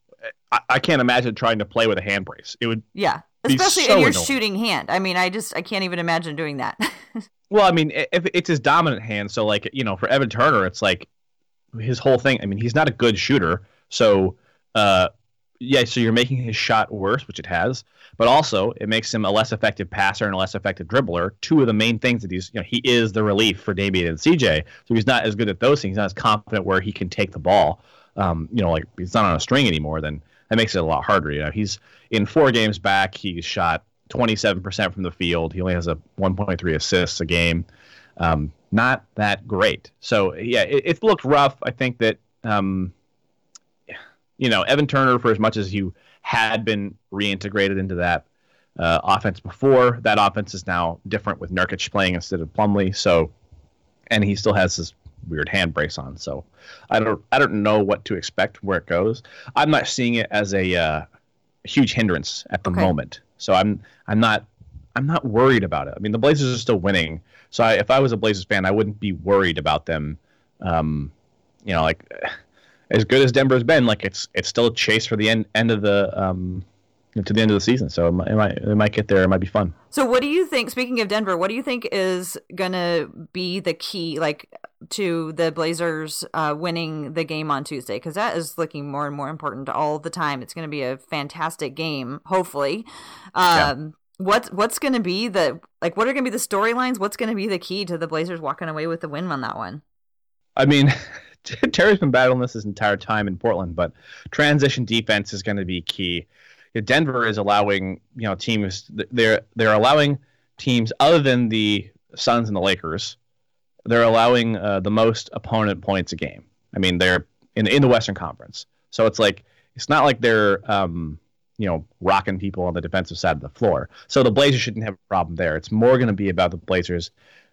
I, I can't imagine trying to play with a hand brace. It would yeah, especially so in your annoying. shooting hand. I mean, I just I can't even imagine doing that. Well, I mean, if it's his dominant hand, so like you know, for Evan Turner, it's like his whole thing. I mean, he's not a good shooter, so uh, yeah. So you're making his shot worse, which it has, but also it makes him a less effective passer and a less effective dribbler. Two of the main things that he's, you know, he is the relief for Damian and CJ. So he's not as good at those things. He's not as confident where he can take the ball. Um, you know, like he's not on a string anymore. Then that makes it a lot harder. You know, he's in four games back. He's shot 27% from the field. He only has a 1.3 assists a game. Um, not that great. So yeah, it, it looked rough. I think that um, you know Evan Turner, for as much as you had been reintegrated into that uh, offense before, that offense is now different with Nurkic playing instead of Plumlee. So, and he still has this weird hand brace on. So I don't I don't know what to expect where it goes. I'm not seeing it as a uh, huge hindrance at the Okay. moment. So I'm I'm not I'm not worried about it. I mean, the Blazers are still winning. So I, if I was a Blazers fan, I wouldn't be worried about them. Um, you know, like as good as Denver's been, like it's it's still a chase for the end end of the um, to the end of the season. So it might, it might get there. It might be fun. so, what do you think? Speaking of Denver, what do you think is gonna be the key, like to the Blazers uh, winning the game on Tuesday? Because that is looking more and more important all the time. It's going to be a fantastic game, hopefully. Um, What's what's going to be the like? What are going to be the storylines? What's going to be the key to the Blazers walking away with the win on that one? I mean, Terry's been battling this his entire time in Portland, but transition defense is going to be key. Denver is allowing you know teams they're they're allowing teams other than the Suns and the Lakers, they're allowing uh, the most opponent points a game. I mean, they're in in the Western Conference, so it's like it's not like they're um, you know rocking people on the defensive side of the floor. So the Blazers shouldn't have a problem there. It's more going to be about the Blazers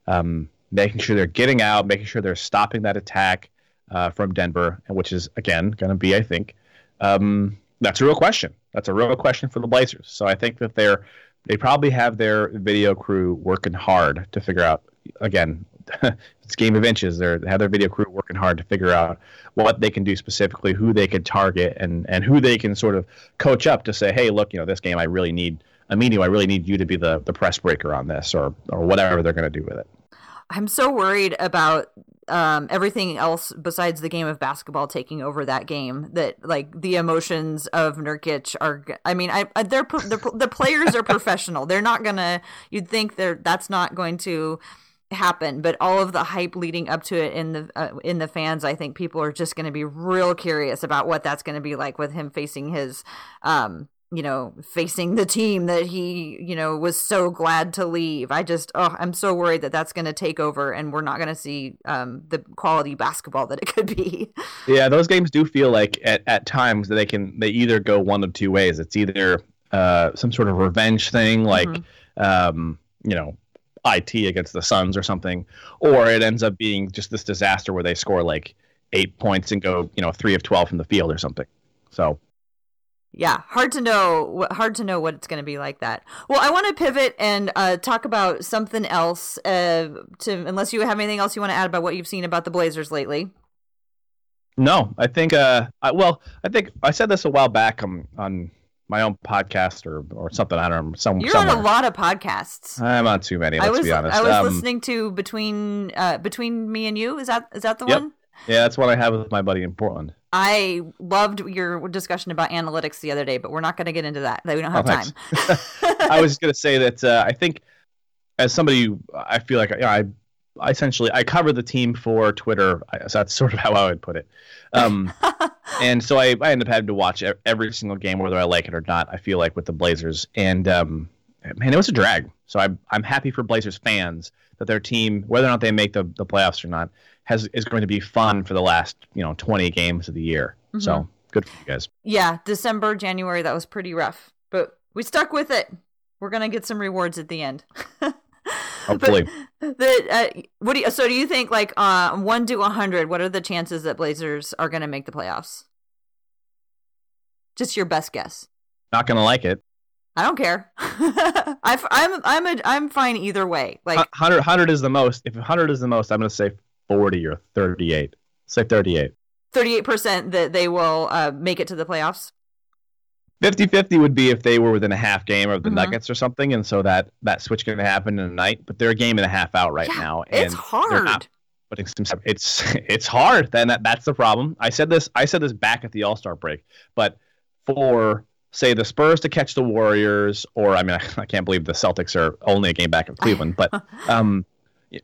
um, making sure they're getting out, making sure they're stopping that attack uh, from Denver, which is again going to be, I think, um, that's a real question. That's a real question for the Blazers. So I think that they're they probably have their video crew working hard to figure out again. it's game of inches. They're, they have their video crew working hard to figure out what they can do specifically, who they can target, and and who they can sort of coach up to say, hey, look, you know, this game I really need. Emilio, I really need you to be the, the press breaker on this, or or whatever they're going to do with it. I'm so worried about um, everything else besides the game of basketball taking over that game. That like the emotions of Nurkic are. I mean, I, they're, they're the players are professional. They're not gonna. You'd think they're that's not going to happen but all of the hype leading up to it in the uh, in the fans i think people are just going to be real curious about what that's going to be like with him facing his um you know facing the team that he you know was so glad to leave i just oh i'm so worried that that's going to take over and we're not going to see um the quality basketball that it could be Yeah, those games do feel like at, at times that they can they either go one of two ways. It's either uh, some sort of revenge thing, like um, you know, IT against the Suns or something, or it ends up being just this disaster where they score like eight points and go you know three of twelve from the field or something. So yeah, hard to know. Hard to know what it's going to be like that. Well, I want to pivot and uh, talk about something else. Uh, to unless you have anything else you want to add about what you've seen about the Blazers lately. No, I think. Uh, I, well, I think I said this a while back on on my own podcast or or something. I don't know. Some, You're somewhere. on a lot of podcasts. I'm on too many. Let's I was be honest. I was Um, listening to between uh, between me and you. Is that is that the Yep. one? Yeah, that's what I have with my buddy in Portland. I loved your discussion about analytics the other day, but we're not going to get into that. We don't have Oh, time. I was going to say that uh, I think as somebody, I feel like know, I, I essentially I cover the team for Twitter. So that's sort of how I would put it. Um, and so I, I end up having to watch every single game, whether I like it or not. I feel like with the Blazers, and um, man, it was a drag. So I'm I'm happy for Blazers fans that their team, whether or not they make the, the playoffs or not, has is going to be fun for the last you know 20 games of the year. So good for you guys. yeah, December, January, that was pretty rough, but we stuck with it. We're gonna get some rewards at the end. Hopefully. But the uh, what do you, so do you think like uh one to a hundred? What are the chances that Blazers are gonna make the playoffs? Just your best guess. Not going to like it. I don't care. I, I'm I'm a, I'm fine either way. Like 100, 100 is the most. If 100 is the most, I'm going to say 40 or 38. Say 38. 38% that they will uh, make it to the playoffs. 50 50 would be if they were within a half game of the Mhm. Nuggets or something. And so that, that switch to happen in a night. But they're a game and a half out right Yeah, now. And it's hard. putting some, it's, it's hard. Then that, that's the problem. I said this, I said this back at the All Star break. But for, say, the Spurs to catch the Warriors, or I mean, I can't believe the Celtics are only a game back of Cleveland, but um,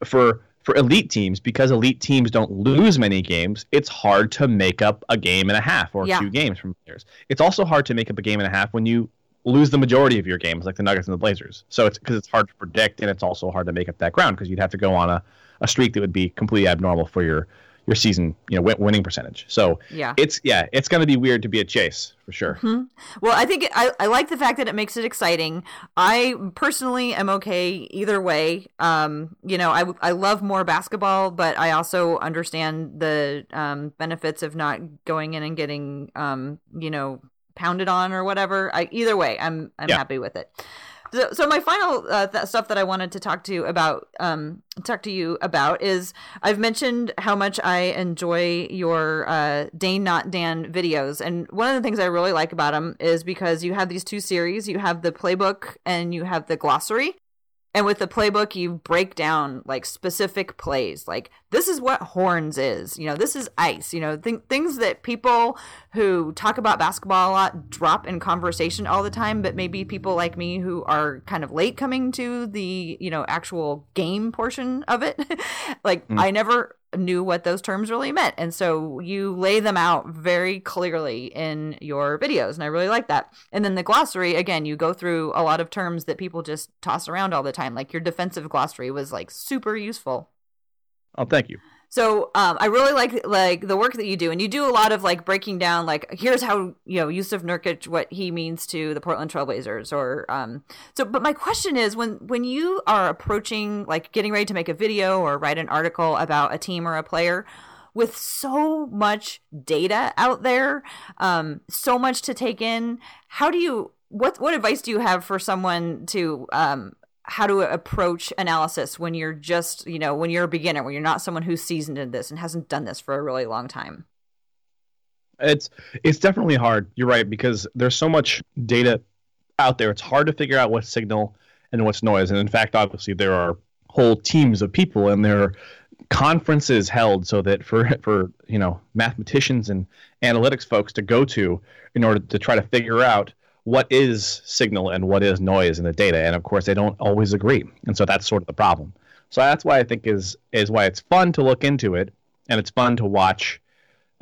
for for elite teams because elite teams don't lose many games it's hard to make up a game and a half or Yeah. two games from players it's also hard to make up a game and a half when you lose the majority of your games like the nuggets and the blazers so it's because it's hard to predict and it's also hard to make up that ground because you'd have to go on a, a streak that would be completely abnormal for your your season you know win- winning percentage so Yeah. it's yeah it's going to be weird to be a chase for sure Hmm. Well, I think I, I like the fact that it makes it exciting. I personally am okay either way. Um, you know, I, I love more basketball, but I also understand the um, benefits of not going in and getting, um, you know, pounded on or whatever. I, either way, I'm I'm Yeah. happy with it. So, so my final uh, th- stuff that I wanted to talk to you about, um, talk to you about is I've mentioned how much I enjoy your uh, Dane Not Dan videos, and one of the things I really like about them is because you have these two series. You have the playbook and you have the glossary. And with the playbook, you break down like specific plays. Like this is what horns is. You know, this is ice. You know, th- things that people who talk about basketball a lot drop in conversation all the time. But maybe people like me who are kind of late coming to the you know actual game portion of it, like mm. I never knew what those terms really meant. And so you lay them out very clearly in your videos. And I really like that. And then the glossary, again, you go through a lot of terms that people just toss around all the time. Like your defensive glossary was like super useful. Oh thank you So um, I really like like the work that you do, and you do a lot of like breaking down like here's how you know Jusuf Nurkic what he means to the Portland Trailblazers, or um. So, but my question is when when you are approaching like getting ready to make a video or write an article about a team or a player, with so much data out there, um, so much to take in, how do you what what advice do you have for someone to um how to approach analysis when you're just you know when you're a beginner when you're not someone who's seasoned in this and hasn't done this for a really long time It's it's definitely hard. You're right because there's so much data out there. It's hard to figure out what's signal and what's noise. And in fact, obviously, there are whole teams of people and there are conferences held so that for for you know mathematicians and analytics folks to go to in order to try to figure out what is signal and what is noise in the data. And of course, they don't always agree. And so that's sort of the problem. So that's why I think is is why it's fun to look into it and it's fun to watch.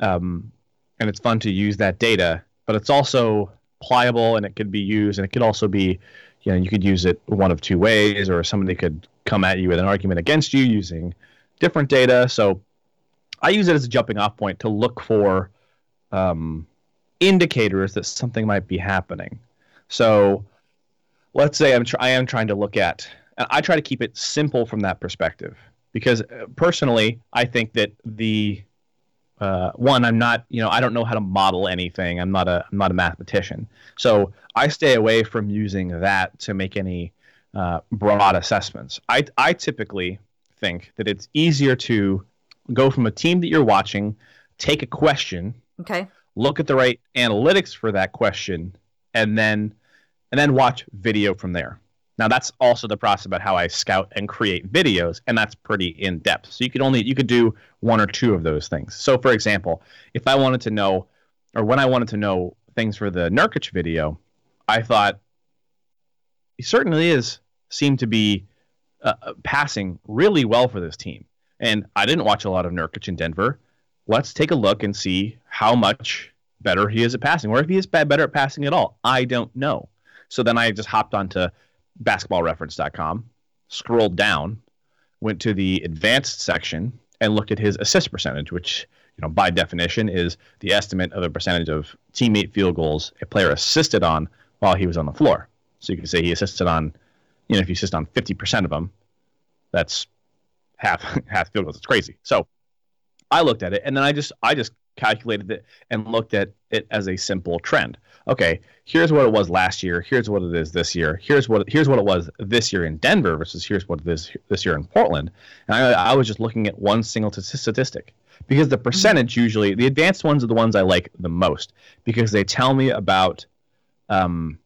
Um, and it's fun to use that data, but it's also pliable and it could be used and it could also be, you know, you could use it one of two ways or somebody could come at you with an argument against you using different data. So I use it as a jumping off point to look for um, indicators that something might be happening. So let's say I'm tr- I am trying to look at, and I try to keep it simple from that perspective because uh, personally, I think that the uh, one, I'm not, you know, I don't know how to model anything. I'm not a, I'm not a mathematician. So I stay away from using that to make any uh, broad assessments. I, I typically think that it's easier to go from a team that you're watching, take a question, Okay. Look at the right analytics for that question, and then, and then watch video from there. Now that's also the process about how I scout and create videos, and that's pretty in depth. So you could only you could do one or two of those things. So for example, if I wanted to know, or when I wanted to know things for the Nurkic video, I thought he certainly is seemed to be uh, uh, passing really well for this team. And I didn't watch a lot of Nurkic in Denver. Let's take a look and see how much better he is at passing, or if he is better at passing at all. I don't know. So then I just hopped onto basketballreference.com, scrolled down, went to the advanced section, and looked at his assist percentage, which you know by definition is the estimate of the percentage of teammate field goals a player assisted on while he was on the floor. So you can say he assisted on, you know, if you assist on 50% of them, that's half half field goals. It's crazy. So I looked at it and then I just I just calculated it and looked at it as a simple trend. Okay, here's what it was last year. Here's what it is this year. Here's what here's what it was this year in Denver versus here's what it is this year in Portland. And I, I was just looking at one single t- statistic because the percentage usually the advanced ones are the ones I like the most because they tell me about. Um,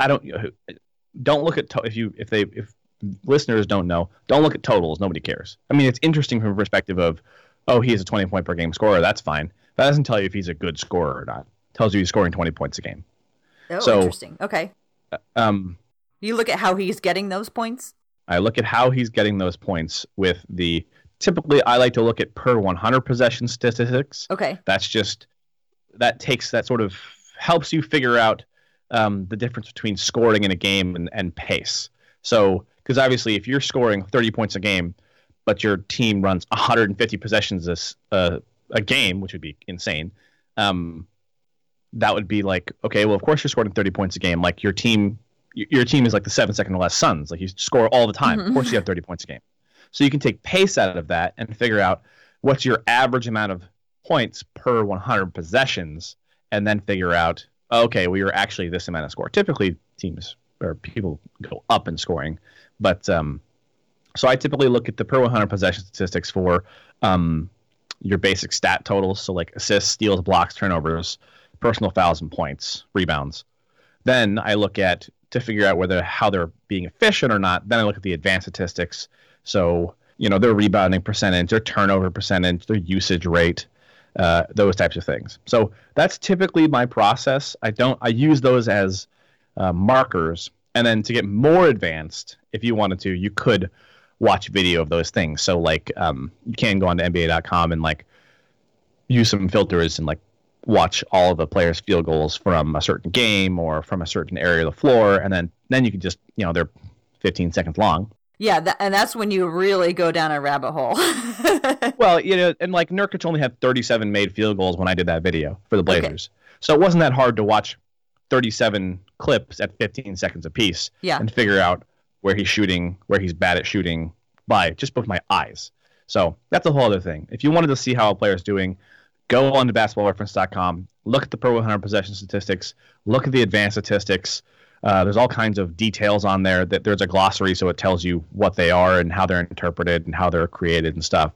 I don't don't look at to- if you if they if listeners don't know don't look at totals. Nobody cares. I mean, it's interesting from a perspective of oh he is a 20 point per game scorer. That's fine. That doesn't tell you if he's a good scorer or not. It tells you he's scoring 20 points a game. Oh, So- interesting. Okay. Um, You look at how he's getting those points. I look at how he's getting those points with the typically I like to look at per 100 possession statistics. Okay. That's just that takes that sort of helps you figure out um, the difference between scoring in a game and, and pace. So because obviously if you're scoring 30 points a game, but your team runs 150 possessions this uh, a game, which would be insane. Um, that would be like okay, well of course you're scoring 30 points a game. Like your team, your team is like the seven second or less Suns. Like you score all the time. Of course you have 30 points a game. So you can take pace out of that and figure out what's your average amount of points per 100 possessions, and then figure out okay, well you're actually this amount of score. Typically teams or people go up in scoring, but um, so I typically look at the per 100 possession statistics for um, your basic stat totals, so like assists, steals, blocks, turnovers, personal fouls, and points, rebounds. Then I look at to figure out whether how they're being efficient or not. Then I look at the advanced statistics. So you know their rebounding percentage, their turnover percentage, their usage rate, uh, those types of things. So that's typically my process. I don't I use those as uh, markers, and then to get more advanced, if you wanted to, you could watch video of those things. So like um, you can go onto NBA.com and like use some filters and like watch all of the players' field goals from a certain game or from a certain area of the floor, and then then you can just you know they're 15 seconds long. Yeah, and that's when you really go down a rabbit hole. Well, you know, and like Nurkic only had 37 made field goals when I did that video for the Okay. Blazers, so it wasn't that hard to watch 37 clips at 15 seconds apiece yeah. and figure out where he's shooting, where he's bad at shooting by just with my eyes. So that's a whole other thing. If you wanted to see how a player's doing, go on to basketballreference.com, look at the Pro 100 possession statistics, look at the advanced statistics. Uh, there's all kinds of details on there. That there's a glossary, so it tells you what they are and how they're interpreted and how they're created and stuff.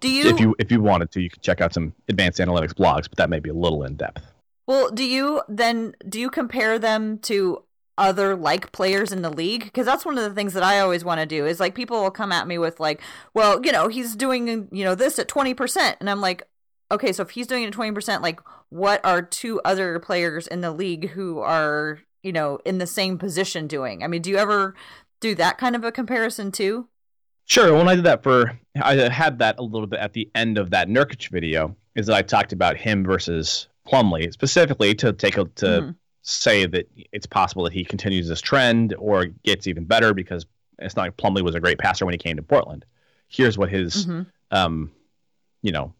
Do you, If you if you wanted to, you could check out some advanced analytics blogs, but that may be a little in depth. well, do you then do you compare them to other like players in the league? Because that's one of the things that I always want to do. Is like people will come at me with like, well, you know, he's doing you know this at twenty percent, and I'm like, okay, so if he's doing it at twenty percent, like, what are two other players in the league who are you know in the same position doing? I mean, do you ever do that kind of a comparison too? Sure. When I did that for, I had that a little bit at the end of that Nurkic video. Is that I talked about him versus Plumlee specifically to take a, to Mhm. Say that it's possible that he continues this trend or gets even better because it's not like Plumlee was a great passer when he came to Portland. Here's what his, Mhm. um, you know,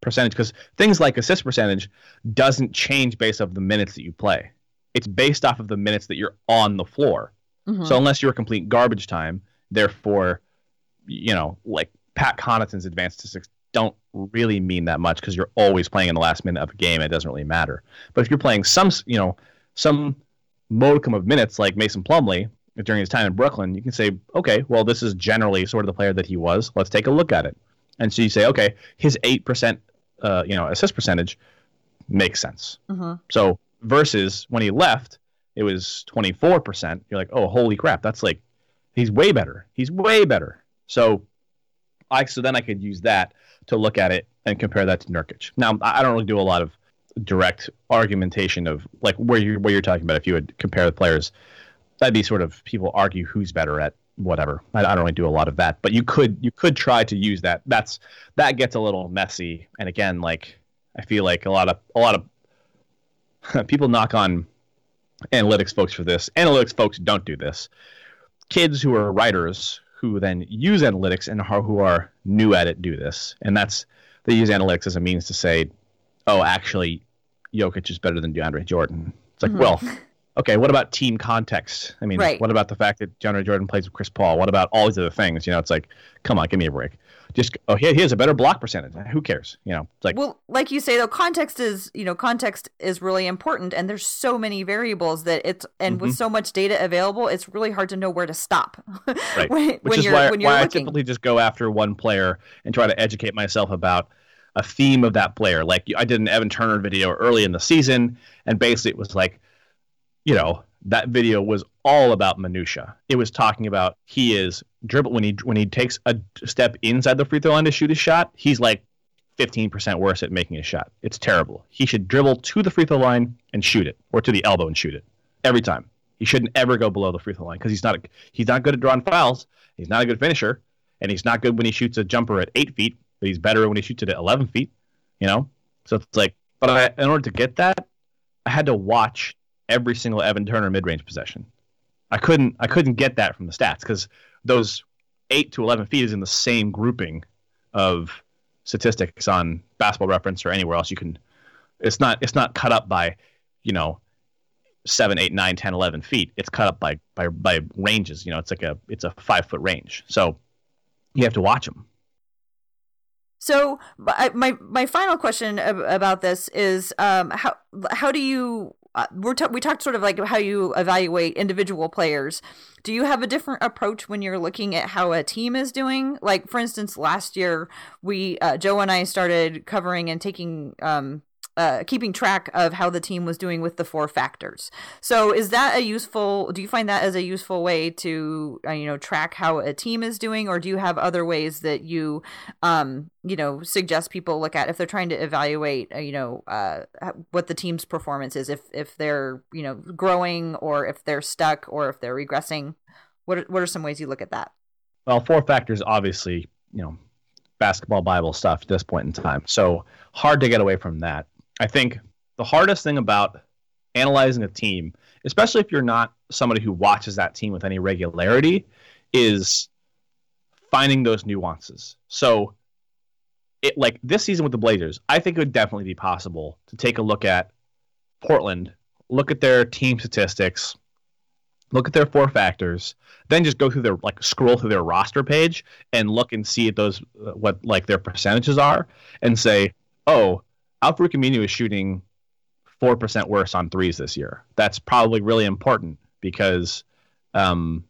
percentage because things like assist percentage doesn't change based off the minutes that you play. It's based off of the minutes that you're on the floor. Mhm. So unless you're a complete garbage time, therefore, you know, like Pat Connaughton's advanced statistics, don't really mean that much because you're always playing in the last minute of a game. It doesn't really matter. But if you're playing some, you know, some modicum of minutes like Mason Plumlee during his time in Brooklyn, you can say, okay, well, this is generally sort of the player that he was. Let's take a look at it. And so you say, okay, his eight percent, uh, you know, assist percentage makes sense. Mm-hmm. So versus when he left, it was twenty four percent. You're like, oh, holy crap, that's like, he's way better. He's way better. So, I so then I could use that to look at it and compare that to Nurkic. Now, I don't really do a lot of direct argumentation of like where you where you're talking about. If you would compare the players, that'd be sort of people argue who's better at whatever. I, I, don't really do a lot of that, but you could you could try to use that. That's that gets a little messy. And again, like I feel like a lot of a lot of people knock on analytics folks for this. Analytics folks don't do this. Kids who are writers who then use analytics and who are new at it do this, and that's they use analytics as a means to say, oh, actually, Jokic is better than DeAndre Jordan. It's like, mm-hmm. well, okay, what about team context? I mean, right. what about the fact that DeAndre Jordan plays with Chris Paul? What about all these other things? You know, it's like, come on, give me a break. Just oh, he, he has a better block percentage. Who cares? You know, it's like well, like you say though, context is you know context is really important, and there's so many variables that it's and mm-hmm. with so much data available, it's really hard to know where to stop. right. when, Which when is why, why I typically just go after one player and try to educate myself about a theme of that player. Like I did an Evan Turner video early in the season, and basically it was like, you know, that video was all about minutia. It was talking about he is dribble when he when he takes a step inside the free throw line to shoot a shot. He's like 15% worse at making a shot. It's terrible. He should dribble to the free throw line and shoot it, or to the elbow and shoot it every time. He shouldn't ever go below the free throw line because he's not a, he's not good at drawing fouls. He's not a good finisher, and he's not good when he shoots a jumper at eight feet but he's better when he shoots it at 11 feet, you know? So it's like, but I, in order to get that, I had to watch every single Evan Turner mid-range possession. I couldn't, I couldn't get that from the stats because those eight to 11 feet is in the same grouping of statistics on basketball reference or anywhere else you can, it's not, it's not cut up by, you know, seven, eight, nine, 10, 11 feet. It's cut up by, by, by ranges, you know, it's like a, it's a five foot range. So you have to watch them so my my final question about this is um, how how do you uh, we're t- we talked sort of like how you evaluate individual players. Do you have a different approach when you're looking at how a team is doing? Like for instance, last year we uh, Joe and I started covering and taking um, uh, keeping track of how the team was doing with the four factors. So, is that a useful? Do you find that as a useful way to uh, you know track how a team is doing, or do you have other ways that you um, you know suggest people look at if they're trying to evaluate uh, you know uh, what the team's performance is, if if they're you know growing or if they're stuck or if they're regressing? What are, what are some ways you look at that? Well, four factors obviously you know basketball Bible stuff at this point in time. So hard to get away from that. I think the hardest thing about analyzing a team, especially if you're not somebody who watches that team with any regularity, is finding those nuances. So, it like this season with the Blazers, I think it would definitely be possible to take a look at Portland, look at their team statistics, look at their four factors, then just go through their like scroll through their roster page and look and see at those uh, what like their percentages are and say, "Oh, Al-Farouq Aminu is shooting four percent worse on threes this year. That's probably really important because, um,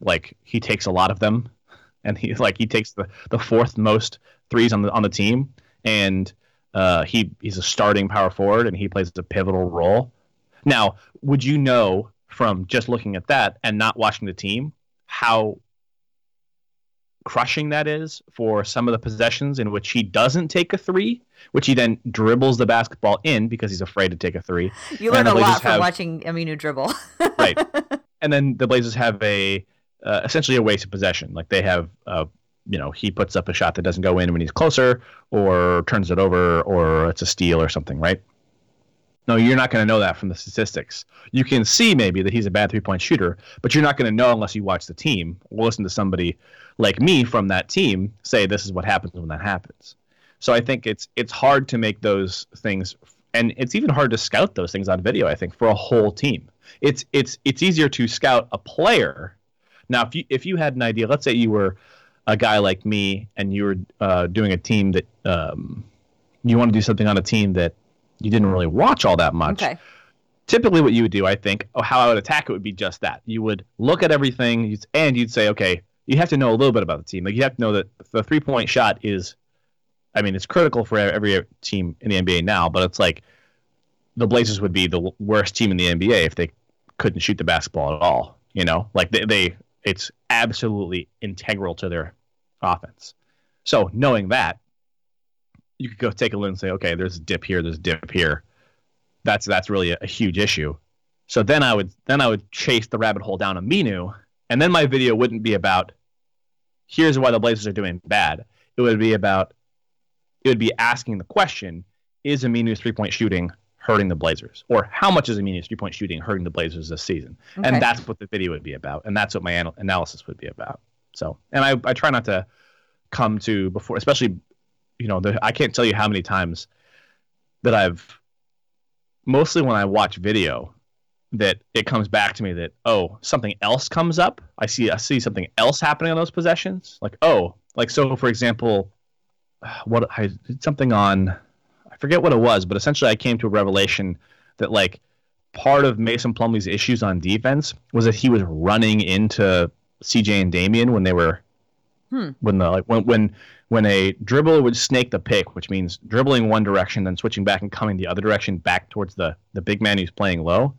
like he takes a lot of them, and he like he takes the, the fourth most threes on the on the team, and uh, he he's a starting power forward and he plays a pivotal role. Now, would you know from just looking at that and not watching the team how crushing that is for some of the possessions in which he doesn't take a three, which he then dribbles the basketball in because he's afraid to take a three. You learn a lot from have, watching Aminu dribble. right. And then the Blazers have a uh, essentially a wasted possession. Like they have, uh, you know, he puts up a shot that doesn't go in when he's closer, or turns it over, or it's a steal or something, right? No, you're not going to know that from the statistics. You can see maybe that he's a bad three point shooter, but you're not going to know unless you watch the team or listen to somebody like me from that team say this is what happens when that happens. So I think it's it's hard to make those things and it's even hard to scout those things on video, I think, for a whole team. It's it's it's easier to scout a player. Now if you if you had an idea, let's say you were a guy like me and you were uh, doing a team that um, you want to do something on a team that you didn't really watch all that much. Okay. Typically, what you would do, I think, or how I would attack it would be just that. You would look at everything, and you'd say, okay, you have to know a little bit about the team. Like you have to know that the three point shot is, I mean, it's critical for every team in the NBA now. But it's like the Blazers would be the worst team in the NBA if they couldn't shoot the basketball at all. You know, like they, they it's absolutely integral to their offense. So knowing that, you could go take a look and say, okay, there's a dip here, there's a dip here. That's that's really a, a huge issue. So then I would then I would chase the rabbit hole down Aminu, and then my video wouldn't be about here's why the Blazers are doing bad. It would be about it would be asking the question: Is Aminu's three point shooting hurting the Blazers, or how much is Aminu's three point shooting hurting the Blazers this season? Okay. And that's what the video would be about, and that's what my anal- analysis would be about. So, and I I try not to come to before, especially you know, I can't tell you how many times that I've mostly when I watch video that it comes back to me that oh something else comes up. I see i see something else happening on those possessions. Like oh like so for example what i did something on i forget what it was but essentially i came to a revelation that like part of mason Plumlee's issues on defense was that he was running into cj and damian when they were hmm. when the like when when when a dribbler would snake the pick which means dribbling one direction then switching back and coming the other direction back towards the the big man who's playing low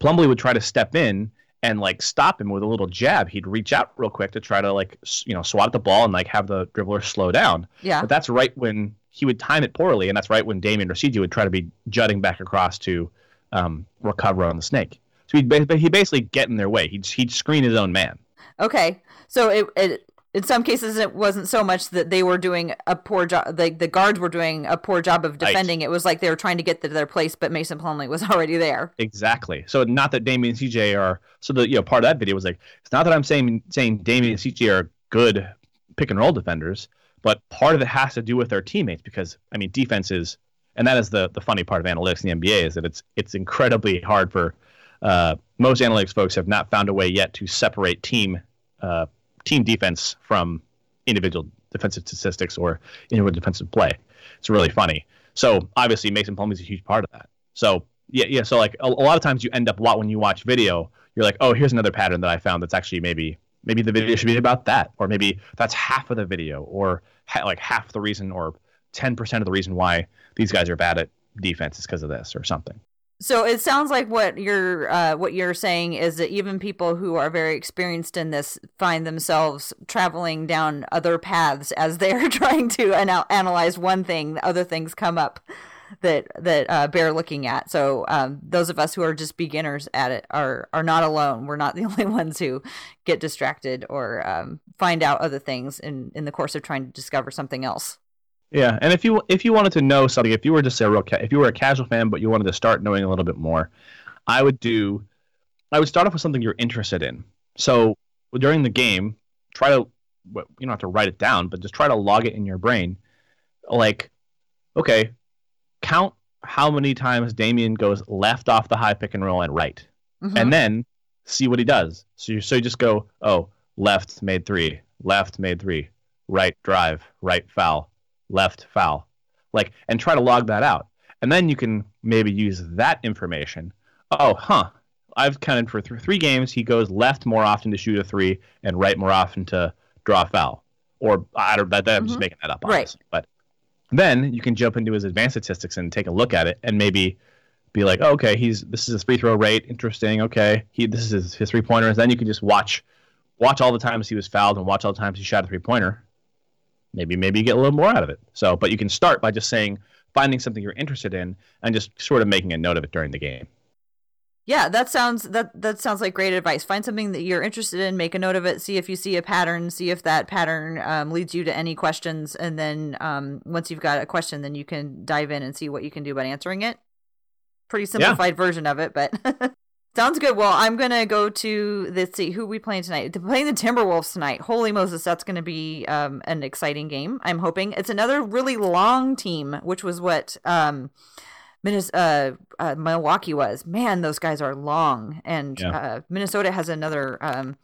Plumlee would try to step in and like stop him with a little jab. He'd reach out real quick to try to like you know swat the ball and like have the dribbler slow down. Yeah. But that's right when he would time it poorly, and that's right when Damian or CJ would try to be jutting back across to um, recover on the snake. So he'd, he basically get in their way. He'd he'd screen his own man. Okay, so it, it in some cases it wasn't so much that they were doing a poor job like the guards were doing a poor job of defending. Right. it was like they were trying to get to their place but mason plumlee was already there. Exactly. So not that damian and cj are so the you know part of that video was like it's not that i'm saying saying damian and cj are good pick and roll defenders but part of it has to do with their teammates because i mean defense is and that is the the funny part of analytics in the nba is that it's it's incredibly hard for uh, most analytics folks have not found a way yet to separate team uh, team defense from individual defensive statistics or individual defensive play. It's really funny. So obviously Mason Plumlee is a huge part of that. So yeah, yeah. So like a, a, lot of times you end up what when you watch video, you're like, oh, here's another pattern that I found that's actually maybe maybe the video should be about that, or maybe that's half of the video, or ha- like half the reason, or ten percent of the reason why these guys are bad at defense is because of this or something. So it sounds like what you're uh, what you're saying is that even people who are very experienced in this find themselves traveling down other paths as they're trying to anal- analyze one thing. Other things come up that that uh, bear looking at. So um, those of us who are just beginners at it are are not alone. We're not the only ones who get distracted or um, find out other things in in the course of trying to discover something else. Yeah, and if you if you wanted to know something, if you were just a real ca- if you were a casual fan but you wanted to start knowing a little bit more, I would do I would start off with something you're interested in. So during the game, try to you don't have to write it down, but just try to log it in your brain. Like, okay, count how many times Damian goes left off the high pick and roll and right, mm-hmm. and then see what he does. So you so you just go, oh, left made three, left made three, right drive, right foul, left foul. Like and try to log that out. And then you can maybe use that information. Oh huh. I've counted for th- three games. He goes left more often to shoot a three and right more often to draw a foul. Or i don't that, that mm-hmm. i'm just mm-hmm. making that up right. but then you can jump into his advanced statistics and take a look at it and maybe be like oh, okay he's this is his free throw rate. Interesting. Okay. He this is his, his three pointers then you can just watch watch all the times he was fouled and watch all the times he shot a three pointer maybe maybe you get a little more out of it. So, but you can start by just saying finding something you're interested in and just sort of making a note of it during the game. Yeah, that sounds that that sounds like great advice. Find something that you're interested in, make a note of it, see if you see a pattern, see if that pattern um, leads you to any questions, and then um, once you've got a question, then you can dive in and see what you can do about answering it. Pretty simplified yeah. version of it, but Sounds good. Well, I'm gonna go to let's see who we playing tonight. To playing the Timberwolves tonight. Holy Moses, that's gonna be um, an exciting game. I'm hoping it's another really long team, which was what um, Minnesota, uh, uh, Milwaukee was. Man, those guys are long, and yeah. uh, Minnesota has another um,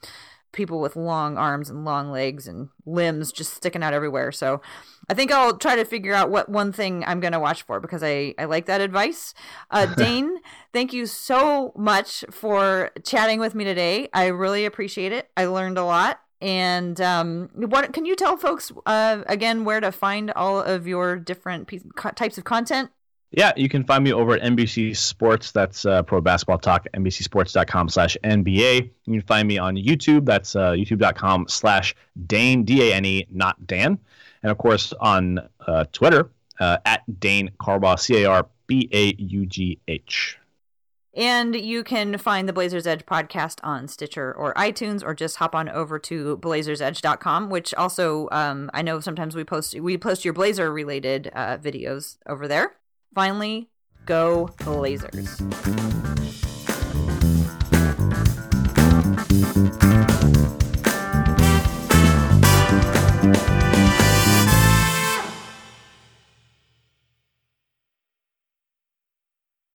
people with long arms and long legs and limbs just sticking out everywhere. So I think I'll try to figure out what one thing I'm going to watch for because I, I like that advice. Uh, Dane, thank you so much for chatting with me today. I really appreciate it. I learned a lot. And um, what can you tell folks uh, again where to find all of your different piece, types of content? Yeah, you can find me over at NBC Sports. That's uh, Pro Basketball Talk, NBCSports.com slash NBA. You can find me on YouTube. That's uh, YouTube.com slash Dane, D A N E, not Dan. And of course on uh, Twitter uh, at Dane Carbaugh, C A R B A U G H. And you can find the Blazers Edge podcast on Stitcher or iTunes, or just hop on over to blazersedge.com, which also um, I know sometimes we post we post your Blazer related uh, videos over there. Finally, go Blazers.